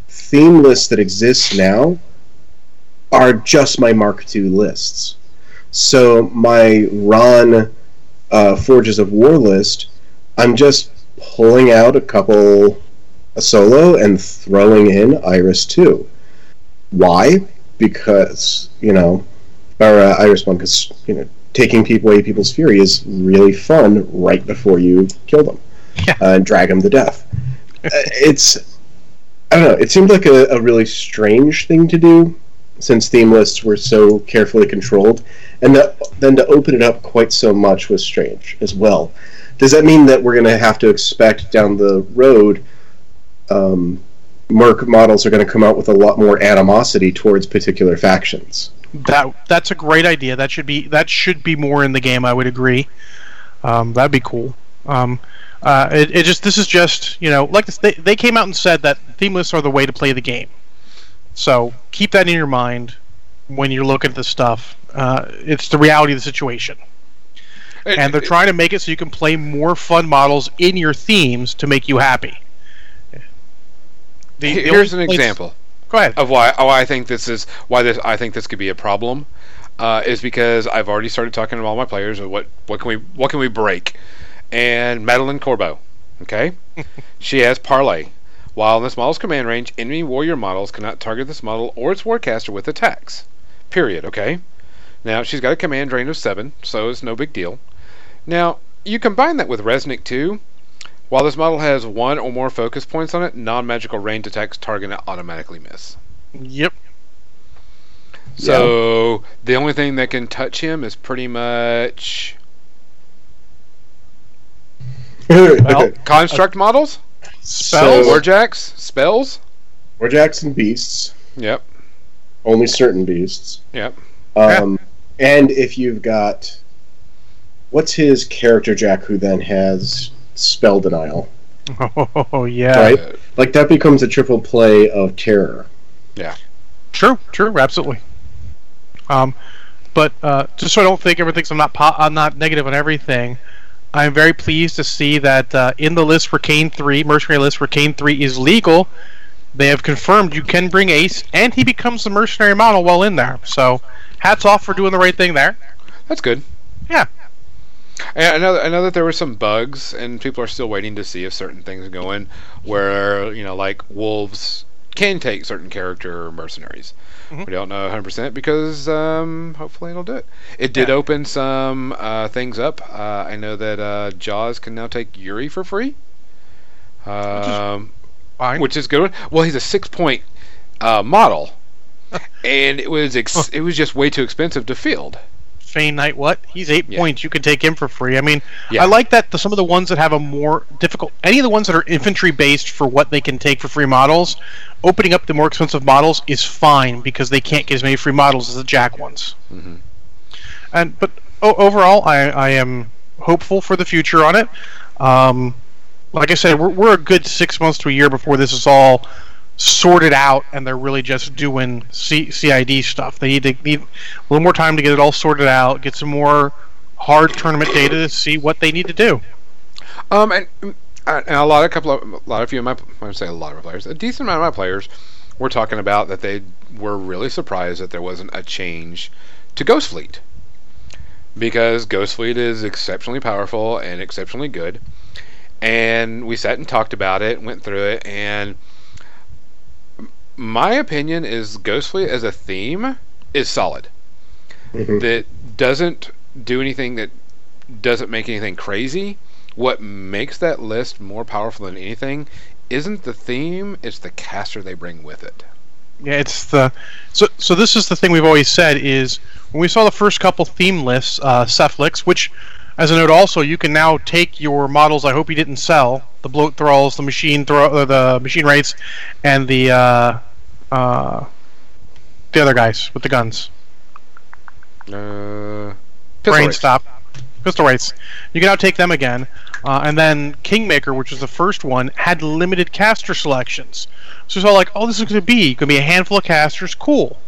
theme lists that exist now are just my Mark II lists. So my Rahn uh, Forges of War list, I'm just pulling out a couple a solo and throwing in Iris 2. Why? Because, you know, or uh, Iris 1, because, you know, taking people away people's fury is really fun right before you kill them Yeah. uh, and drag them to death. Uh, it's I don't know. It seemed like a, a really strange thing to do since theme lists were so carefully controlled, and then to open it up quite so much was strange as well. Does that mean that we're going to have to expect down the road? Um, Merc models are going to come out with a lot more animosity towards particular factions. That that's a great idea. That should be that should be more in the game. I would agree. Um, that'd be cool. Um, uh, it, it just this is just you know like this, they they came out and said that theme lists are the way to play the game. So keep that in your mind when you're looking at this stuff. Uh, it's the reality of the situation, and they're trying to make it so you can play more fun models in your themes to make you happy. The- the Here's an example. Go ahead. of why why I think this is why this I think this could be a problem uh, is because I've already started talking to all my players of what what can we what can we break, and Madelyn Corbeau, okay, *laughs* she has parlay. While in this model's command range, enemy warrior models cannot target this model or its warcaster with attacks. Period. Okay. Now she's got a command drain of seven, so it's no big deal. Now, you combine that with Reznik 2. While this model has one or more focus points on it, non magical range attacks target it automatically miss. Yep. So the only thing that can touch him is pretty much *laughs* Well, construct models, spells. So- warjacks, spells. or and beasts, Yep, only certain beasts. yep. Um, and if you've got what's his character Jack, who then has spell denial, Oh *laughs* yeah. Right. Like that becomes a triple play of terror. Yeah. True. True. Absolutely. Um, but uh, just so I don't think everyone thinks I'm not po- I'm not negative on everything. I'm very pleased to see that uh, in the list for Caine three, mercenary list for Caine three is legal. They have confirmed you can bring Ace, and he becomes the mercenary model while in there. So, hats off for doing the right thing there. That's good. Yeah. I know, I know that there were some bugs, and people are still waiting to see if certain things go in, where you know, like wolves can take certain character mercenaries. Mhm. We don't know 100% because um, hopefully it'll do it. It did Yeah. open some uh, things up. Uh, I know that uh, Jaws can now take Yuri for free, um, Fine. which is good. Well, he's a six point uh, model, *laughs* and it was ex- it was just way too expensive to field. Fane Knight, what? He's eight Yeah. points. You can take him for free. I mean, Yeah. I like that the, some of the ones that have a more difficult, any of the ones that are infantry based for what they can take for free models, opening up the more expensive models is fine because they can't get as many free models as the Jack ones. Mhm. And but o- overall, I, I am hopeful for the future on it. Um, like I said, we're, we're a good six months to a year before this is all sorted out and they're really just doing C- CID stuff. They need to need a little more time to get it all sorted out, get some more hard tournament data to see what they need to do. Um, and, mm, uh, and a lot of couple of a lot of you my I would say a lot of my players, a decent amount of my players were talking about that they were really surprised that there wasn't a change to Ghost Fleet because Ghost Fleet is exceptionally powerful and exceptionally good. And we sat and talked about it, went through it, and my opinion is Ghost Fleet as a theme is solid. Mhm. That doesn't do anything that doesn't make anything crazy. What makes that list more powerful than anything isn't the theme, it's the caster they bring with it. Yeah, it's the so so. This is the thing we've always said is when we saw the first couple theme lists, uh, Cephalyx, which, as a note, also you can now take your models. I hope you didn't sell the bloat thralls, the Mechanithrall, uh, the machine wraiths, and the uh, uh, the other guys with the guns. Uh, Brain stop. Pistol wraiths. You can now take them again. Uh, and then Kingmaker, which was the first one, had limited caster selections. So it's all like, oh, this is going to be going to be a handful of casters, cool.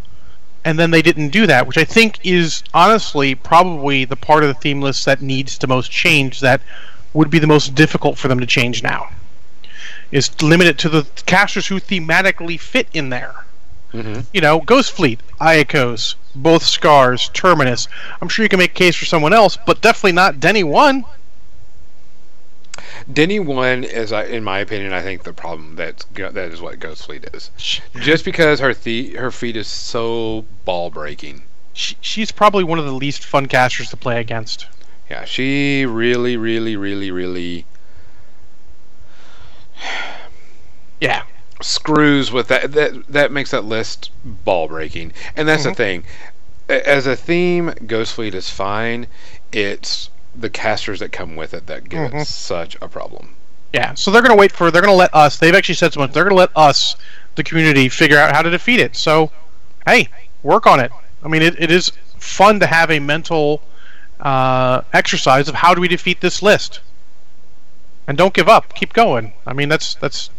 And then they didn't do that, which I think is honestly probably the part of the theme list that needs to most change. That would be the most difficult for them to change now. Is limit it to the casters who thematically fit in there Mhm. you know, Ghost Fleet, Iacos, both Scars, Terminus. I'm sure you can make a case for someone else, but definitely not Denny One. Denny one is, I- in my opinion, I think the problem that that is what Ghost Fleet is. Just because her the- her feat is so ball breaking. She, she's probably one of the least fun casters to play against. Yeah, she really, really, really, really Yeah, screws with that. That that makes that list ball breaking, and that's the Mhm. thing. As a theme, Ghost Fleet is fine. It's the casters that come with it that give Mhm. it such a problem. yeah. So they're going to wait for. They're going to let us. They've actually said so much. They're going to let us, the community, figure out how to defeat it. So, hey, work on it. I mean, it, it is fun to have a mental uh, exercise of how do we defeat this list. And don't give up. Keep going. I mean, that's that's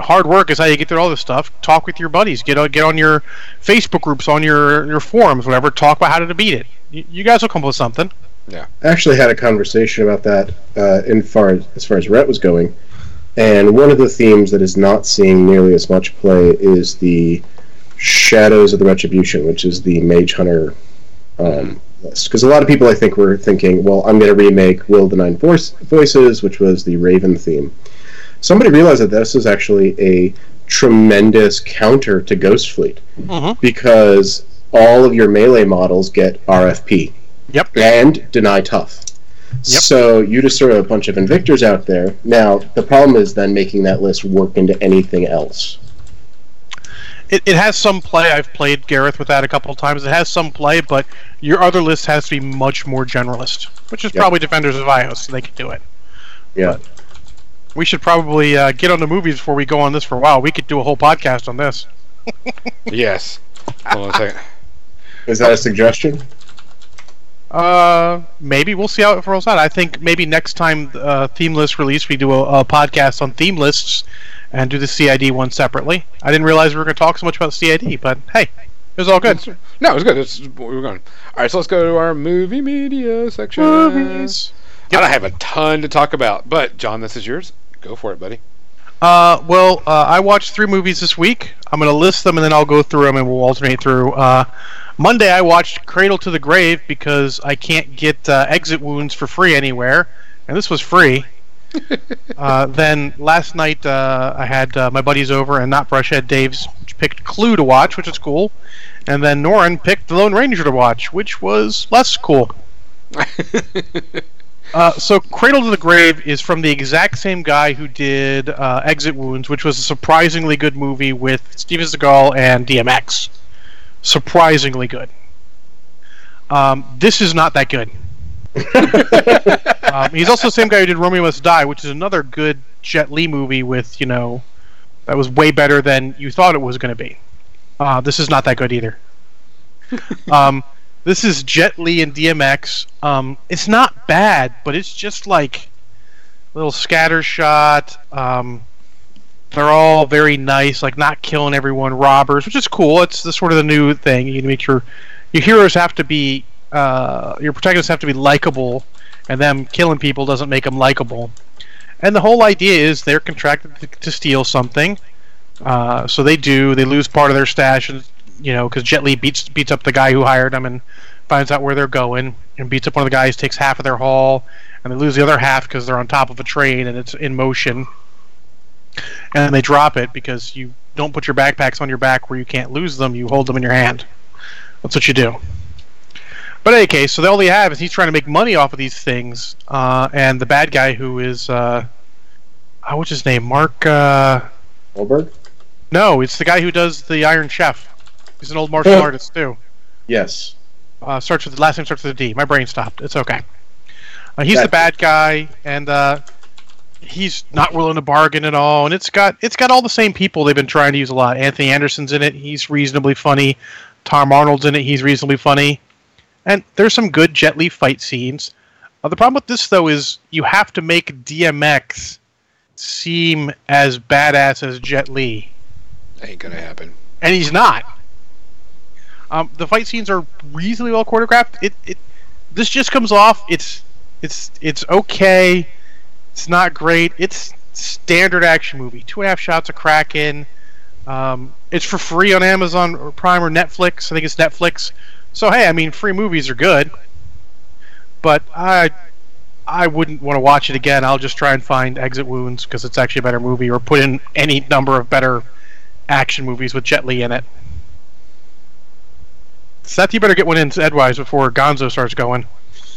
hard work is how you get through all this stuff. Talk with your buddies. Get on get on your Facebook groups, on your your forums, whatever. Talk about how to beat it. You, you guys will come up with something. I actually had a conversation about that uh, in far as far as Ret was going, and one of the themes that is not seeing nearly as much play is the Shadows of the Retribution, which is the Mage Hunter um, list. Because a lot of people, I think, were thinking, well, I'm going to remake Will of the Nine Voice- Voices, which was the Raven theme. Somebody realized that this is actually a tremendous counter to Ghost Fleet Mm-hmm. because all of your melee models get RFP Yep. and deny tough. So you just throw a bunch of Invictors out there. Now the problem is then making that list work into anything else. It, it has some play. I've played Garryth with that a couple of times. It has some play, but your other list has to be much more generalist, which is Yep. probably Defenders of Ios, so they can do it. Yeah. We should probably uh, get on the movies before we go on this for a while. We could do a whole podcast on this. Yes. *laughs* Hold on a second. Is that a suggestion? Uh, maybe we'll see how it rolls out. I think maybe next time uh, theme list release, we do a, a podcast on theme lists and do the CID one separately. I didn't realize we were going to talk so much about CID, but hey, it was all good. No, it was good. It's, we were going. All right, so let's go to our movie media section. Movies. I don't have a ton to talk about, but John, this is yours. Go for it, buddy. Uh, well, uh, I watched three movies this week. I'm going to list them and then I'll go through them and we'll alternate through. Uh, Monday, I watched Cradle to the Grave because I can't get uh, exit wounds for free anywhere, and this was free. *laughs* uh, then last night, uh, I had uh, my buddies over and not Brushhead Dave's picked Clue to watch, which is cool. And then Norin picked The Lone Ranger to watch, which was less cool. *laughs* Uh, so, Cradle to the Grave is from the exact same guy who did uh, Exit Wounds, which was a surprisingly good movie with Steven Seagal and DMX. Surprisingly good. Um, this is not that good. *laughs* um, he's also the same guy who did Romeo Must Die, which is another good Jet Li movie with, you know, that was way better than you thought it was going to be. Uh, this is not that good either. *laughs* um, this is Jet Li and DMX. Um, it's not bad, but it's just like a little scatter shot. Um, they're all very nice, like not killing everyone, robbers, which is cool. It's the sort of the new thing. You make sure your heroes have to be, uh, your protagonists have to be likable, and them killing people doesn't make them likable. And the whole idea is they're contracted to, to steal something. Uh, so they do. They lose part of their stash, and you know, because Jet Li beats beats up the guy who hired them and finds out where they're going, and beats up one of the guys, takes half of their haul, and they lose the other half because they're on top of a train and it's in motion. And they drop it because you don't put your backpacks on your back where you can't lose them. You hold them in your hand. That's what you do. But in any case, so all they have is he's trying to make money off of these things, uh, and the bad guy who is, uh, oh, what's his name? Mark. Uh, Wahlberg? no, it's the guy who does the Iron Chef. He's an old martial Oh. artist too. Yes. Uh, starts with the last name starts with a D. My brain stopped. It's okay. Uh, he's the bad guy, and uh, he's not willing to bargain at all. And it's got it's got all the same people they've been trying to use a lot. Anthony Anderson's in it. He's reasonably funny. Tom Arnold's in it. He's reasonably funny. And there's some good Jet Li fight scenes. Uh, the problem with this though is you have to make DMX seem as badass as Jet Li Ain't gonna happen. and he's not. Um, the fight scenes are reasonably well choreographed. It, it this just comes off. It's it's it's okay. It's not great. It's standard action movie. Two and a half shots of Kraken. Um, it's for free on Amazon or Prime or Netflix. I think it's Netflix. So hey, I mean, free movies are good. But I I wouldn't want to watch it again. I'll just try and find Exit Wounds because it's actually a better movie, or put in any number of better action movies with Jet Li in it. Seth, you better get one in edwise before Gonzo starts going.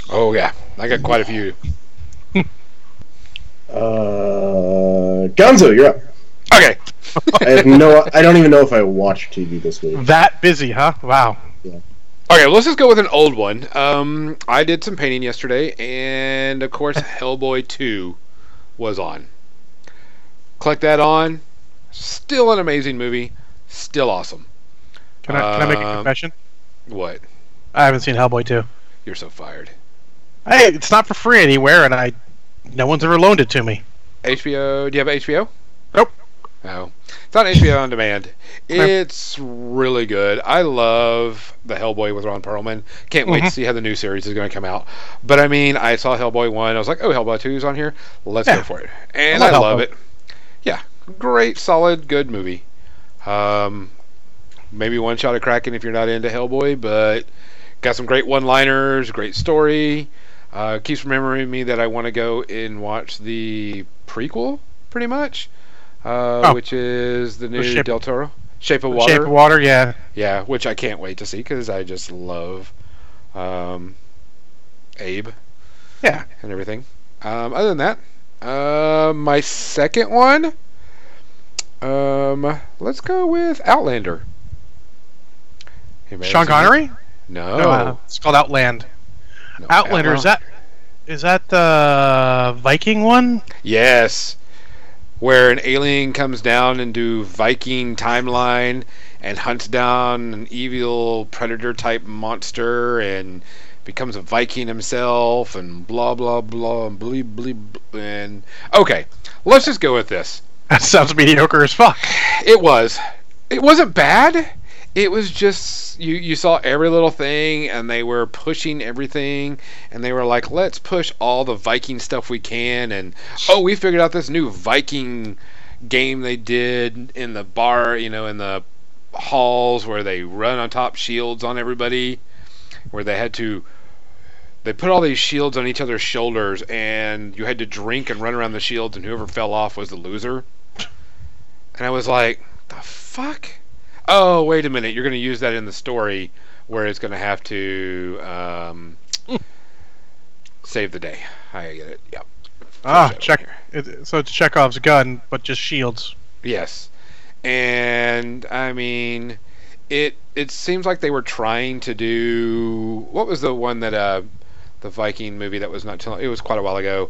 Oh yeah, I got quite a few. Uh, Gonzo, you're up. Okay. I have no. I don't even know if I watched TV this week. That busy, huh? Wow. Okay, well, let's just go with an old one. Um, I did some painting yesterday, and of course, *laughs* Hellboy 2 was on. Click that on. Still an amazing movie. Still awesome. Can I, can I make a Um, confession? What? I haven't seen Hellboy 2. You're so fired. Hey, it's not for free anywhere, and I no one's ever loaned it to me. HBO? Do you have HBO? Nope. No. It's on HBO on demand. It's really good. I love the Hellboy with Ron Perlman. Can't wait to Mhm. see how the new series is going to come out. But I mean, I saw Hellboy 1. I was like, oh, Hellboy 2 is on here. Let's Yeah. go for it. And I I, love love it. Yeah. Great, solid, good movie. Um, maybe one shot of Kraken if you're not into Hellboy, but got some great one liners, great story. Uh, keeps remembering me that I want to go and watch the prequel, pretty much, uh, Oh. which is the new Shape- Del Toro, Shape of Water. Shape of Water, yeah. Yeah, which I can't wait to see because I just love um, Abe. Yeah. and everything. Um, other than that, uh, my second one, um, let's go with Outlander. Anybody Sean else seen that? Connery? No, No, it's called Outland. No, Outlander is that is that the Viking one? Yes, where an alien comes down into Viking timeline and hunts down an evil predator type monster and becomes a Viking himself and blah blah blah and bleep bleep blee and okay, let's just go with this. *laughs* That sounds mediocre as fuck. It was. It wasn't bad. It was just you. You saw every little thing, and they were pushing everything, and they were like, "Let's push all the Viking stuff we can." And oh, we figured out this new Viking game they did in the bar, you know, in the halls where they run on top shields on everybody, where they had to. They put all these shields on each other's shoulders, and you had to drink and run around the shields, and whoever fell off was the loser. And I was like, the fuck? Oh, wait a minute. You're going to use that in the story where it's going to have to um, *laughs* save the day. I get it. Yep. Ah, check. It, so it's Chekhov's gun, but just shields. Yes. And I mean, it it seems like they were trying to do what was the one that uh the Viking movie that was not too long, it was quite a while ago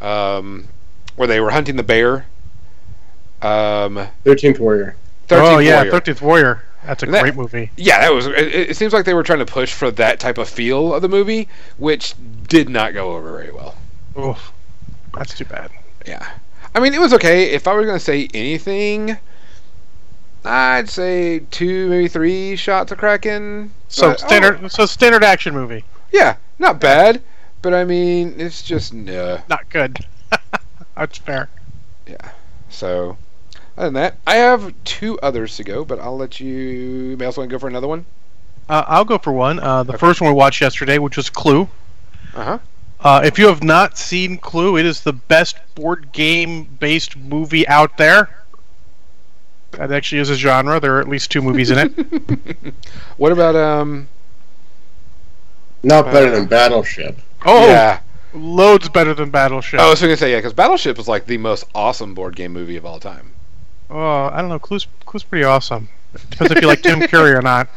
um where they were hunting the bear um Thirteenth Warrior. 13th oh yeah, Warrior. Thirteenth Warrior. That's a That- great movie. Yeah, that was. It, it seems like they were trying to push for that type of feel of the movie, which did not go over very well. Oof, that's too bad. Yeah, I mean, it was okay. If I were going to say anything, I'd say two, maybe three shots of Kraken. So But, oh, standard. So standard action movie. yeah, not bad, but I mean, it's just no. Not good. *laughs* that's fair. Yeah. So, other than that, I have two others to go, but I'll let you. You may also want to go for another one. Uh, I'll go for one. Uh, the Okay. first one we watched yesterday, which was Clue. Uh huh. Uh, if you have not seen Clue, it is the best board game based movie out there. That actually is a genre. There are at least two movies in it. *laughs* what about um? Not better Uh, than Battleship. Oh, yeah. loads better than Battleship. I was going to say yeah, because Battleship is like the most awesome board game movie of all time. Oh, I don't know. Clue's Clue's pretty awesome. Depends if you like Tim Curry or not.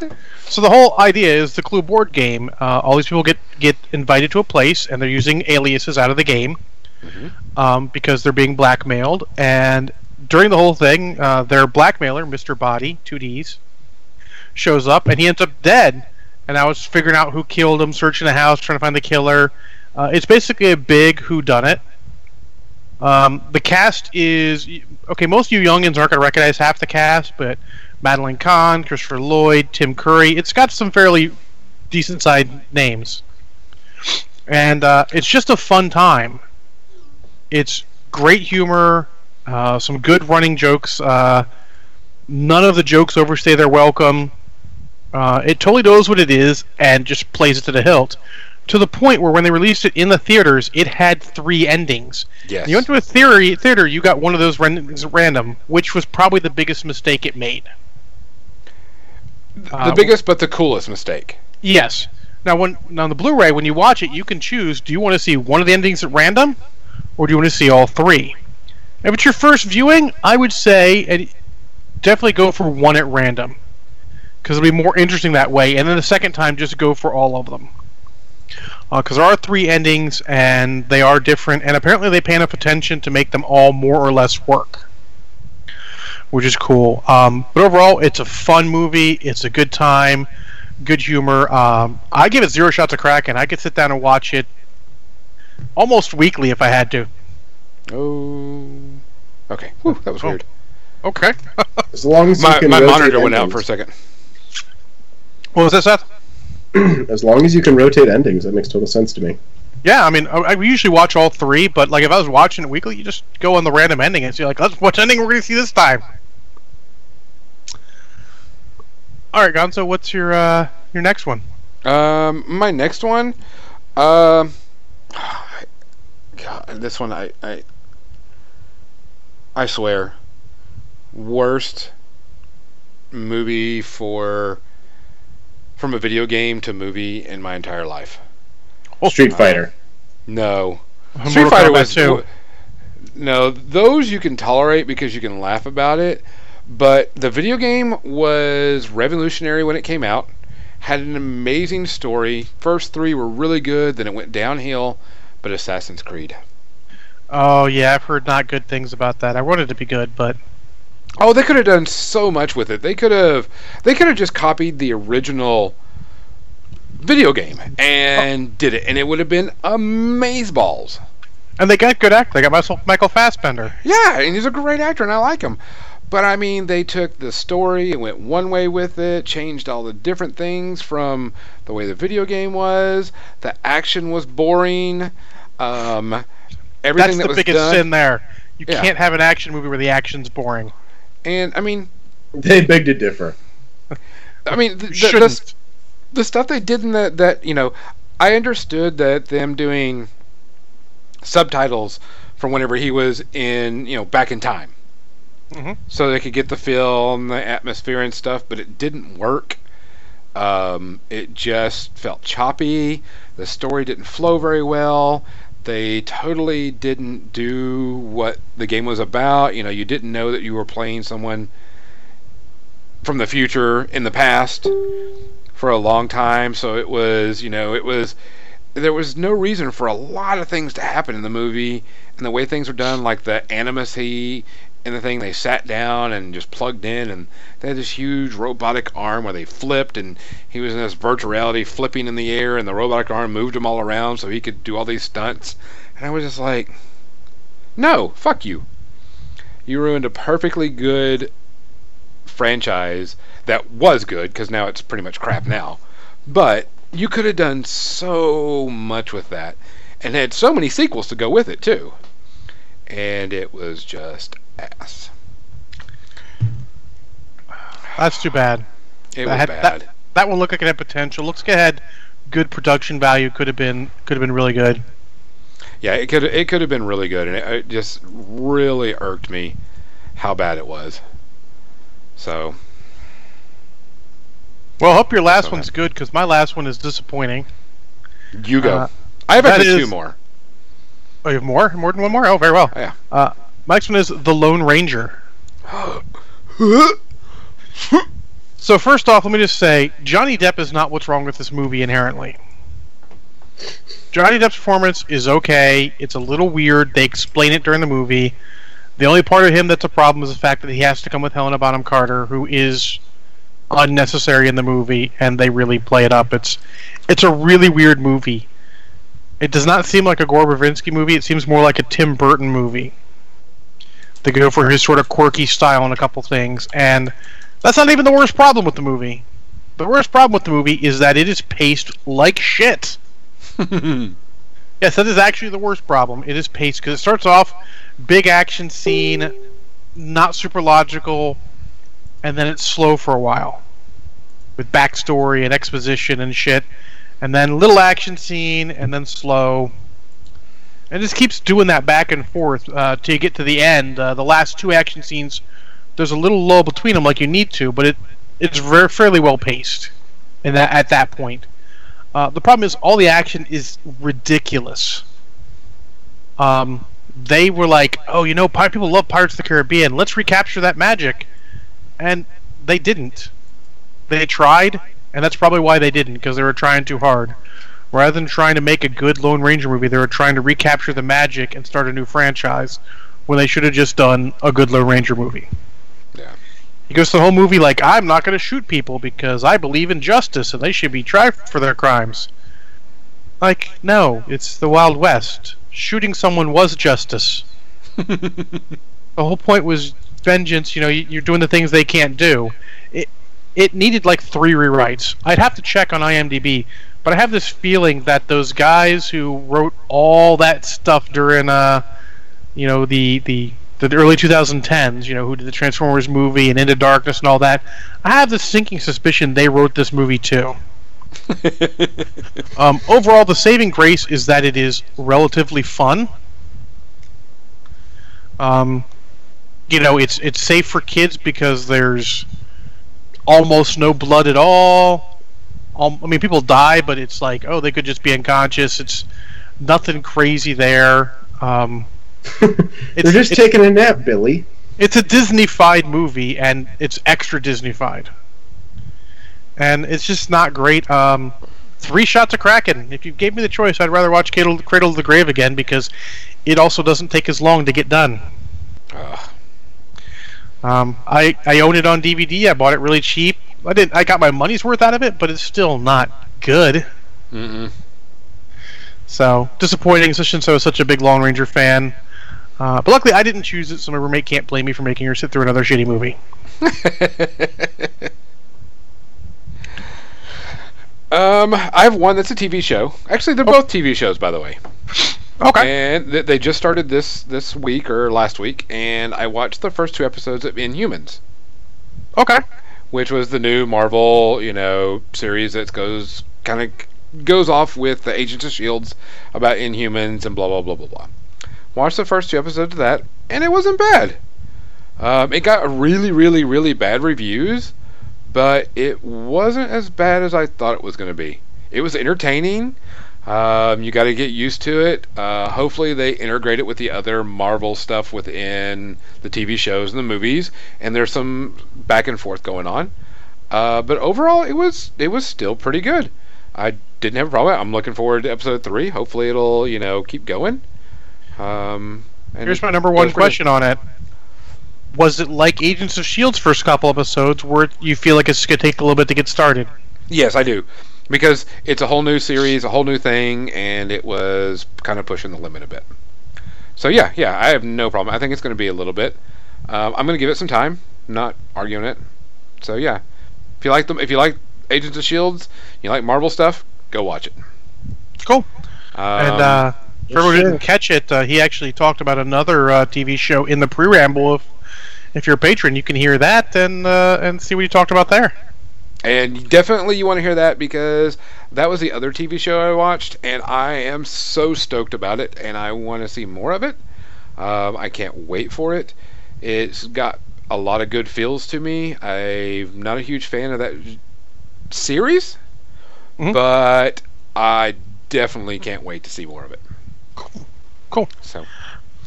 So the whole idea is the Clue board game. Uh, all these people get get invited to a place, and they're using aliases out of the game Mhm. um, because they're being blackmailed. And during the whole thing, uh, their blackmailer, Mr. Body, two D's, shows up, and he ends up dead. And I was figuring out who killed him, searching the house, trying to find the killer. Uh, it's basically a big who done it. Um, the cast is okay. Most of you youngins aren't going to recognize half the cast, but Madeline Kahn, Christopher Lloyd, Tim Curry. It's got some fairly decent side names, and uh, it's just a fun time. It's great humor, uh, some good running jokes. Uh, none of the jokes overstay their welcome. Uh, it totally knows what it is and just plays it to the hilt. To the point where when they released it in the theaters, it had three endings. Yes. You went to a theory theater, you got one of those ran- random, which was probably the biggest mistake it made. the uh, biggest but the coolest mistake. Yes. Now, when on the Blu-ray, when you watch it, you can choose: do you want to see one of the endings at random, or do you want to see all three? If it's your first viewing, I would say definitely go for one at random, because it'll be more interesting that way. And then the second time, just go for all of them, because there are three endings and they are different, and apparently they pay enough attention to make them all more or less work which is cool. Um, but overall, it's a fun movie. It's a good time, good humor. Um, I give it zero shots of crack, and I could sit down and watch it almost weekly if I had to. Oh. Okay. Whew, that was Oh. weird. Okay. *laughs* As long as you My, can my monitor went out for a second. what was that, Seth? *clears throat* As long as you can rotate endings, that makes total sense to me. Yeah, I mean, I, I usually watch all three, but like if I was watching it weekly, you just go on the random ending and see like, let's what ending we're going to see this time. All right, Gonzo, what's your uh, your next one? Um, my next one, um, *sighs* God, this one I, I, I swear, worst movie for from a video game to movie in my entire life. Well, Street Fighter. No. Mortal Street Fighter Kombat was 2. No, those you can tolerate because you can laugh about it. But the video game was revolutionary when it came out. Had an amazing story. First three were really good, then it went downhill. But Assassin's Creed. Oh yeah, I've heard not good things about that. I wanted it to be good, but Oh, they could have done so much with it. They could have they could have just copied the original video game and did it and it would have been amazeballs. and they got good actors. They got Michael Fassbender. Yeah, and he's a great actor, and I like him. But I mean, they took the story and went one way with it, changed all the different things from the way the video game was. The action was boring. Um, everything That's that the was biggest done, sin there. You Yeah. can't have an action movie where the action's boring. And I mean, They beg to differ. I mean, the, the, the, the stuff they did in that that you know, I understood that them doing subtitles from whenever he was in you know back in time. Mhm. so they could get the feel and the atmosphere and stuff, but it didn't work. Um, it just felt choppy. The story didn't flow very well. They totally didn't do what the game was about. You know, you didn't know that you were playing someone from the future in the past for a long time. So it was, you know, it was. There was no reason for a lot of things to happen in the movie, and the way things were done, like the animus he in the thing they sat down and just plugged in and they had this huge robotic arm where they flipped and he was in this virtual reality flipping in the air and the robotic arm moved him all around so he could do all these stunts. And i was just like no fuck you. You ruined a perfectly good franchise that was good because now it's pretty much crap now. But you could have done so much with that and had so many sequels to go with it too. And it was just ass. That's too bad. It That was had- bad. that- That one looked like it had potential. Looks like it had good production value. Could have been could have been really good. Yeah, it could it could have been really good, and it, it just really irked me how bad it was. So Well, I hope your last one's good because my last one is disappointing. you go. Uh, I have actually two more. Oh, you have more? More than one more? Oh, very well. Oh, yeah. Uh, my next one is The Lone Ranger. So first off, let me just say Johnny Depp is not what's wrong with this movie inherently. Johnny Depp's performance is okay. It's a little weird. They explain it during the movie. The only part of him that's a problem is the fact that he has to come with Helena Bonham Carter, who is unnecessary in the movie, and they really play it up. It's it's a really weird movie. It does not seem like a Gore Verbinski movie. It seems more like a Tim Burton movie. They go for his sort of quirky style in a couple things, and that's not even the worst problem with the movie. The worst problem with the movie is that it is paced like shit. *laughs* Yes, that is actually the worst problem. It is paced because it starts off big action scene, not super logical, and then it's slow for a while with backstory and exposition and shit, and then little action scene and then slow. And just keeps doing that back and forth uh, till you get to the end. Uh, the last two action scenes, there's a little lull between them, like you need to, but it it's very fairly well paced. In that at that point, uh, the problem is all the action is ridiculous. Um, they were like, "Oh, you know, people love Pirates of the Caribbean. Let's recapture that magic," and they didn't. They tried, and that's probably why they didn't, because they were trying too hard. Rather than trying to make a good Lone Ranger movie, they were trying to recapture the magic and start a new franchise, when they should have just done a good Lone Ranger movie. Yeah. He goes the whole movie like, "I'm not going to shoot people because I believe in justice and they should be tried for their crimes." Like, no, it's the Wild West. Shooting someone was justice. *laughs* The whole point was vengeance. You know, you- you're doing the things they can't do. It it needed like three rewrites. I'd have to check on IMDb, but I have this feeling that those guys who wrote all that stuff during uh, you know, the the the early 2010s, you know, who did the Transformers movie and Into Darkness and all that, I have this sinking suspicion they wrote this movie too. *laughs* Um, overall, the saving grace is that it is relatively fun. Um, you know, it's it's safe for kids because there's almost no blood at all. I mean, people die, but it's like, oh, they could just be unconscious. It's Nothing crazy there. Um, *laughs* They're It's- just it's- taking a nap, Billy. it's a Disney-fied movie, and it's extra Disney-fied, and it's just not great. Um, three shots of Kraken. If you gave me the choice, I'd rather watch Cradle, Cradle of the Grave again because it also doesn't take as long to get done. Ugh. Um, I I own it on DVD. I bought it really cheap. I didn't. I got my money's worth out of it, but it's still not good. Mm-mm. So disappointing, since I was such a big Lone Ranger fan. Uh, but luckily, I didn't choose it, so my roommate can't blame me for making her sit through another shitty movie. *laughs* um, I have one that's a TV show. Actually, they're both TV shows, by the way. Okay. And th- they just started this this week or last week, and I watched the first two episodes of Inhumans, Okay. which was the new Marvel, you know, series that goes kind of goes off with the Agents of Shields about Inhumans and blah blah blah blah blah. Watched the first two episodes of that, and it wasn't bad. Um, it got really, really, really bad reviews, but it wasn't as bad as I thought it was going to be. It was entertaining. Um, you got to get used to it. Uh, hopefully, they integrate it with the other Marvel stuff within the TV shows and the movies, and there's some back and forth going on. Uh, but overall, it was it was still pretty good. I didn't have a problem. I'm looking forward to episode three. Hopefully, it'll you know keep going. Um, and Here's my number one question on it. Was it like Agents of Shield's first couple episodes, where you feel like it's gonna take a little bit to get started? Yes, I do. Because it's a whole new series, a whole new thing, and it was kind of pushing the limit a bit. So yeah, yeah, I have no problem. I think it's going to be a little bit. Um, I'm going to give it some time. Not arguing it. So yeah, if you like them, if you like Agents of Shields, you like Marvel stuff, go watch it. Cool. Um, and uh, for yes, everyone who didn't catch it, uh, he actually talked about another uh, TV show in the pre-ramble. If if you're a patron, you can hear that and uh, and see what he talked about there. And definitely you want to hear that because that was the other TV show I watched, and I am so stoked about it, and I want to see more of it. Um, I can't wait for it. It's got a lot of good feels to me. I'm not a huge fan of that series, Mhm. but I definitely can't wait to see more of it. Cool. So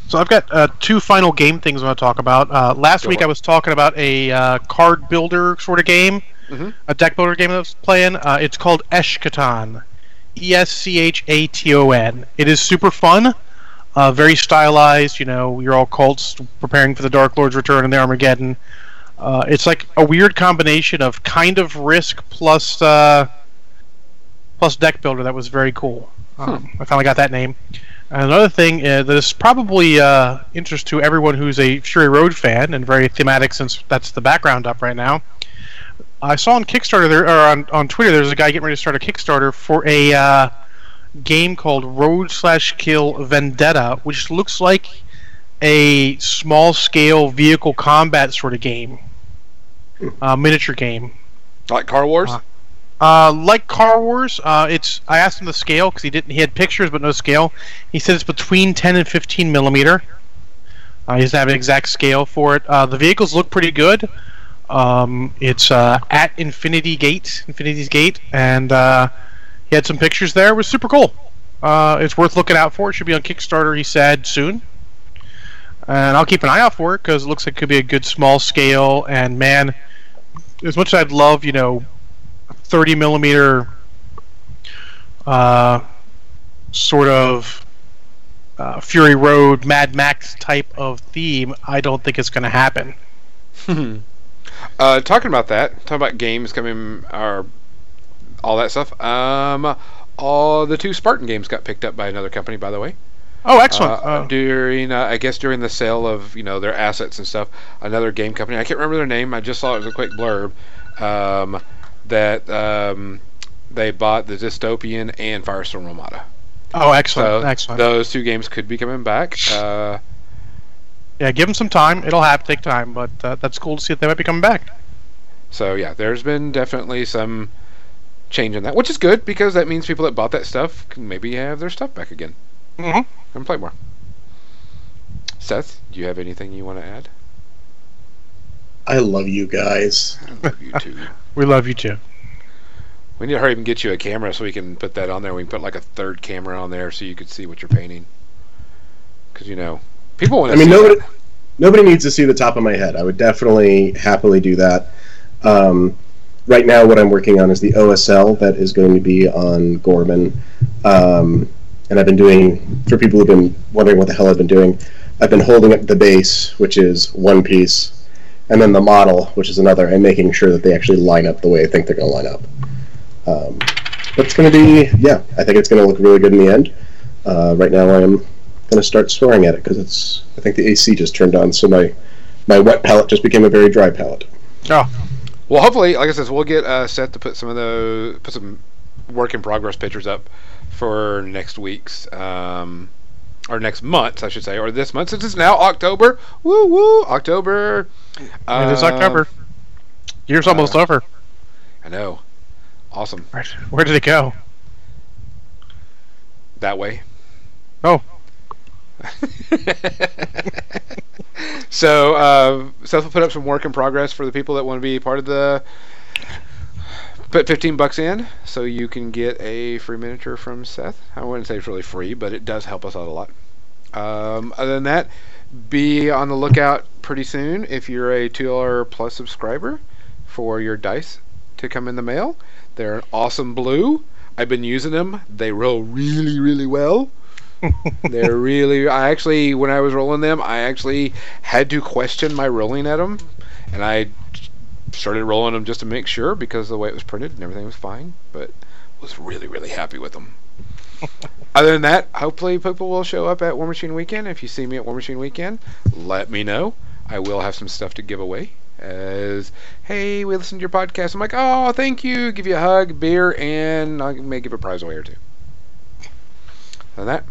So I've got uh, two final game things I want to talk about. Uh, last Go week on. I was talking about a uh, card builder sort of game, Mhm. a deck builder game that I was playing. Uh, it's called Eschaton, E S C H A T O N. It is super fun, uh, very stylized. You know, you're all cults preparing for the Dark Lord's return and the Armageddon. Uh, it's like a weird combination of kind of Risk plus uh, plus deck builder that was very cool. Um, I finally got that name. And another thing uh, that is probably uh, interest to everyone who's a Fury Road fan and very thematic since that's the background up right now. I saw on Kickstarter there, or on, on Twitter, there's a guy getting ready to start a Kickstarter for a uh, game called Road slash Kill Vendetta, which looks like a small scale vehicle combat sort of game, uh, miniature game. like Car Wars. Uh, Uh, like Car Wars, uh, it's. I asked him the scale because he didn't. He had pictures but no scale. He said it's between 10 and 15 millimeter. Uh, he doesn't have an exact scale for it. Uh, the vehicles look pretty good. Um, it's uh, at Infinity Gate, Infinity's Gate, and uh, he had some pictures there. It was super cool. Uh, it's worth looking out for. It should be on Kickstarter. He said soon, and I'll keep an eye out for it because it looks like it could be a good small scale. And man, as much as I'd love, you know, 30 millimeter uh, sort of uh, Fury Road, Mad Max type of theme, I don't think it's going to happen. *laughs* *laughs* Uh, talking about that, talking about games coming or all that stuff. Um, all the two Spartan games got picked up by another company, by the way. Oh, excellent. Uh, Uh, during, uh, I guess, during the sale of you know their assets and stuff, another game company. I can't remember their name. I just saw it was a quick blurb. Um, that um, they bought the Dystopian and Firestorm Armada. oh, excellent. So excellent. those two games could be coming back. Uh, yeah, give them some time. It'll have to take time, but uh, that's cool to see that they might be coming back. So yeah, there's been definitely some change in that, which is good because that means people that bought that stuff can maybe have their stuff back again hmm and play more. Seth, do you have anything you want to add? I love you guys. I love you too. *laughs* We love you too. We need to hurry up and get you a camera so we can put that on there. We can put like a third camera on there so you could see what you're painting. Because you know, people want I mean, nobody that. nobody needs to see the top of my head. I would definitely happily do that. Um, right now, what I'm working on is the OSL that is going to be on Gorman. Um, and I've been doing, for people who've been wondering what the hell I've been doing, I've been holding up the base, which is one piece, and then the model, which is another, and making sure that they actually line up the way I think they're going to line up. Um, but it's going to be, yeah, I think it's going to look really good in the end. Uh, right now, I am going to start swearing at it because it's, I think the AC just turned on, so my, my wet palette just became a very dry palette. Oh, Well, hopefully, like I said, we'll get uh, Seth to put some of the put some work in progress pictures up for next week's um, or next month, I should say, or this month since it's now October. Woo woo, October. Uh, it is Um, October. Year's uh, almost over. I know. Awesome. Where, where did it go? That way. Oh, *laughs* so uh, Seth will put up some work in progress for the people that want to be part of the. Put 15 bucks in so you can get a free miniature from Seth. I wouldn't say it's really free, but it does help us out a lot. Um, other than that, be on the lookout pretty soon if you're a $2 plus subscriber for your dice to come in the mail. They're an awesome blue. I've been using them. They roll really, really well. They're really. I actually, when I was rolling them, I actually had to question my rolling at them, and I started rolling them just to make sure because of the way it was printed and everything was fine. But was really, really happy with them. *laughs* Other than that, hopefully people will show up at Warmachine Weekend. If you see me at Warmachine Weekend, let me know. I will have some stuff to give away. As hey, we listened to your podcast. I'm like, oh, thank you. Give you a hug, beer, and I may give a prize away or two. Other than that,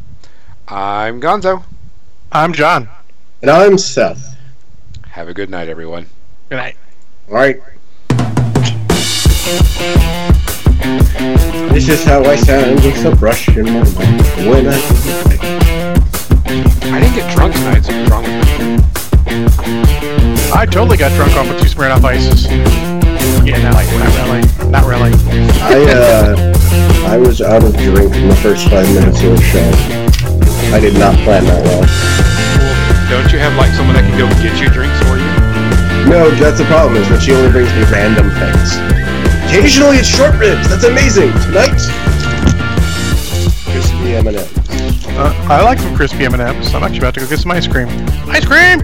I'm Gonzo. I'm John. And I'm Seth. Have a good night, everyone. Good night. All right. This is how I sound with a brush in my mouth when I. I didn't get drunk tonight, so what's wrong with me? I totally got drunk on with two Smirnoff Ices. Yeah, not, like, not really. Not really. I uh, I was out of drink in the first five minutes of the show. I did not plan that well. Don't you have like someone that can go get you drinks for you? No, that's the problem. Is that she only brings me random things. Occasionally, it's short ribs. That's amazing. Tonight, crispy M&Ms. Uh, I like some crispy M&Ms. I'm actually about to go get some ice cream. Ice cream!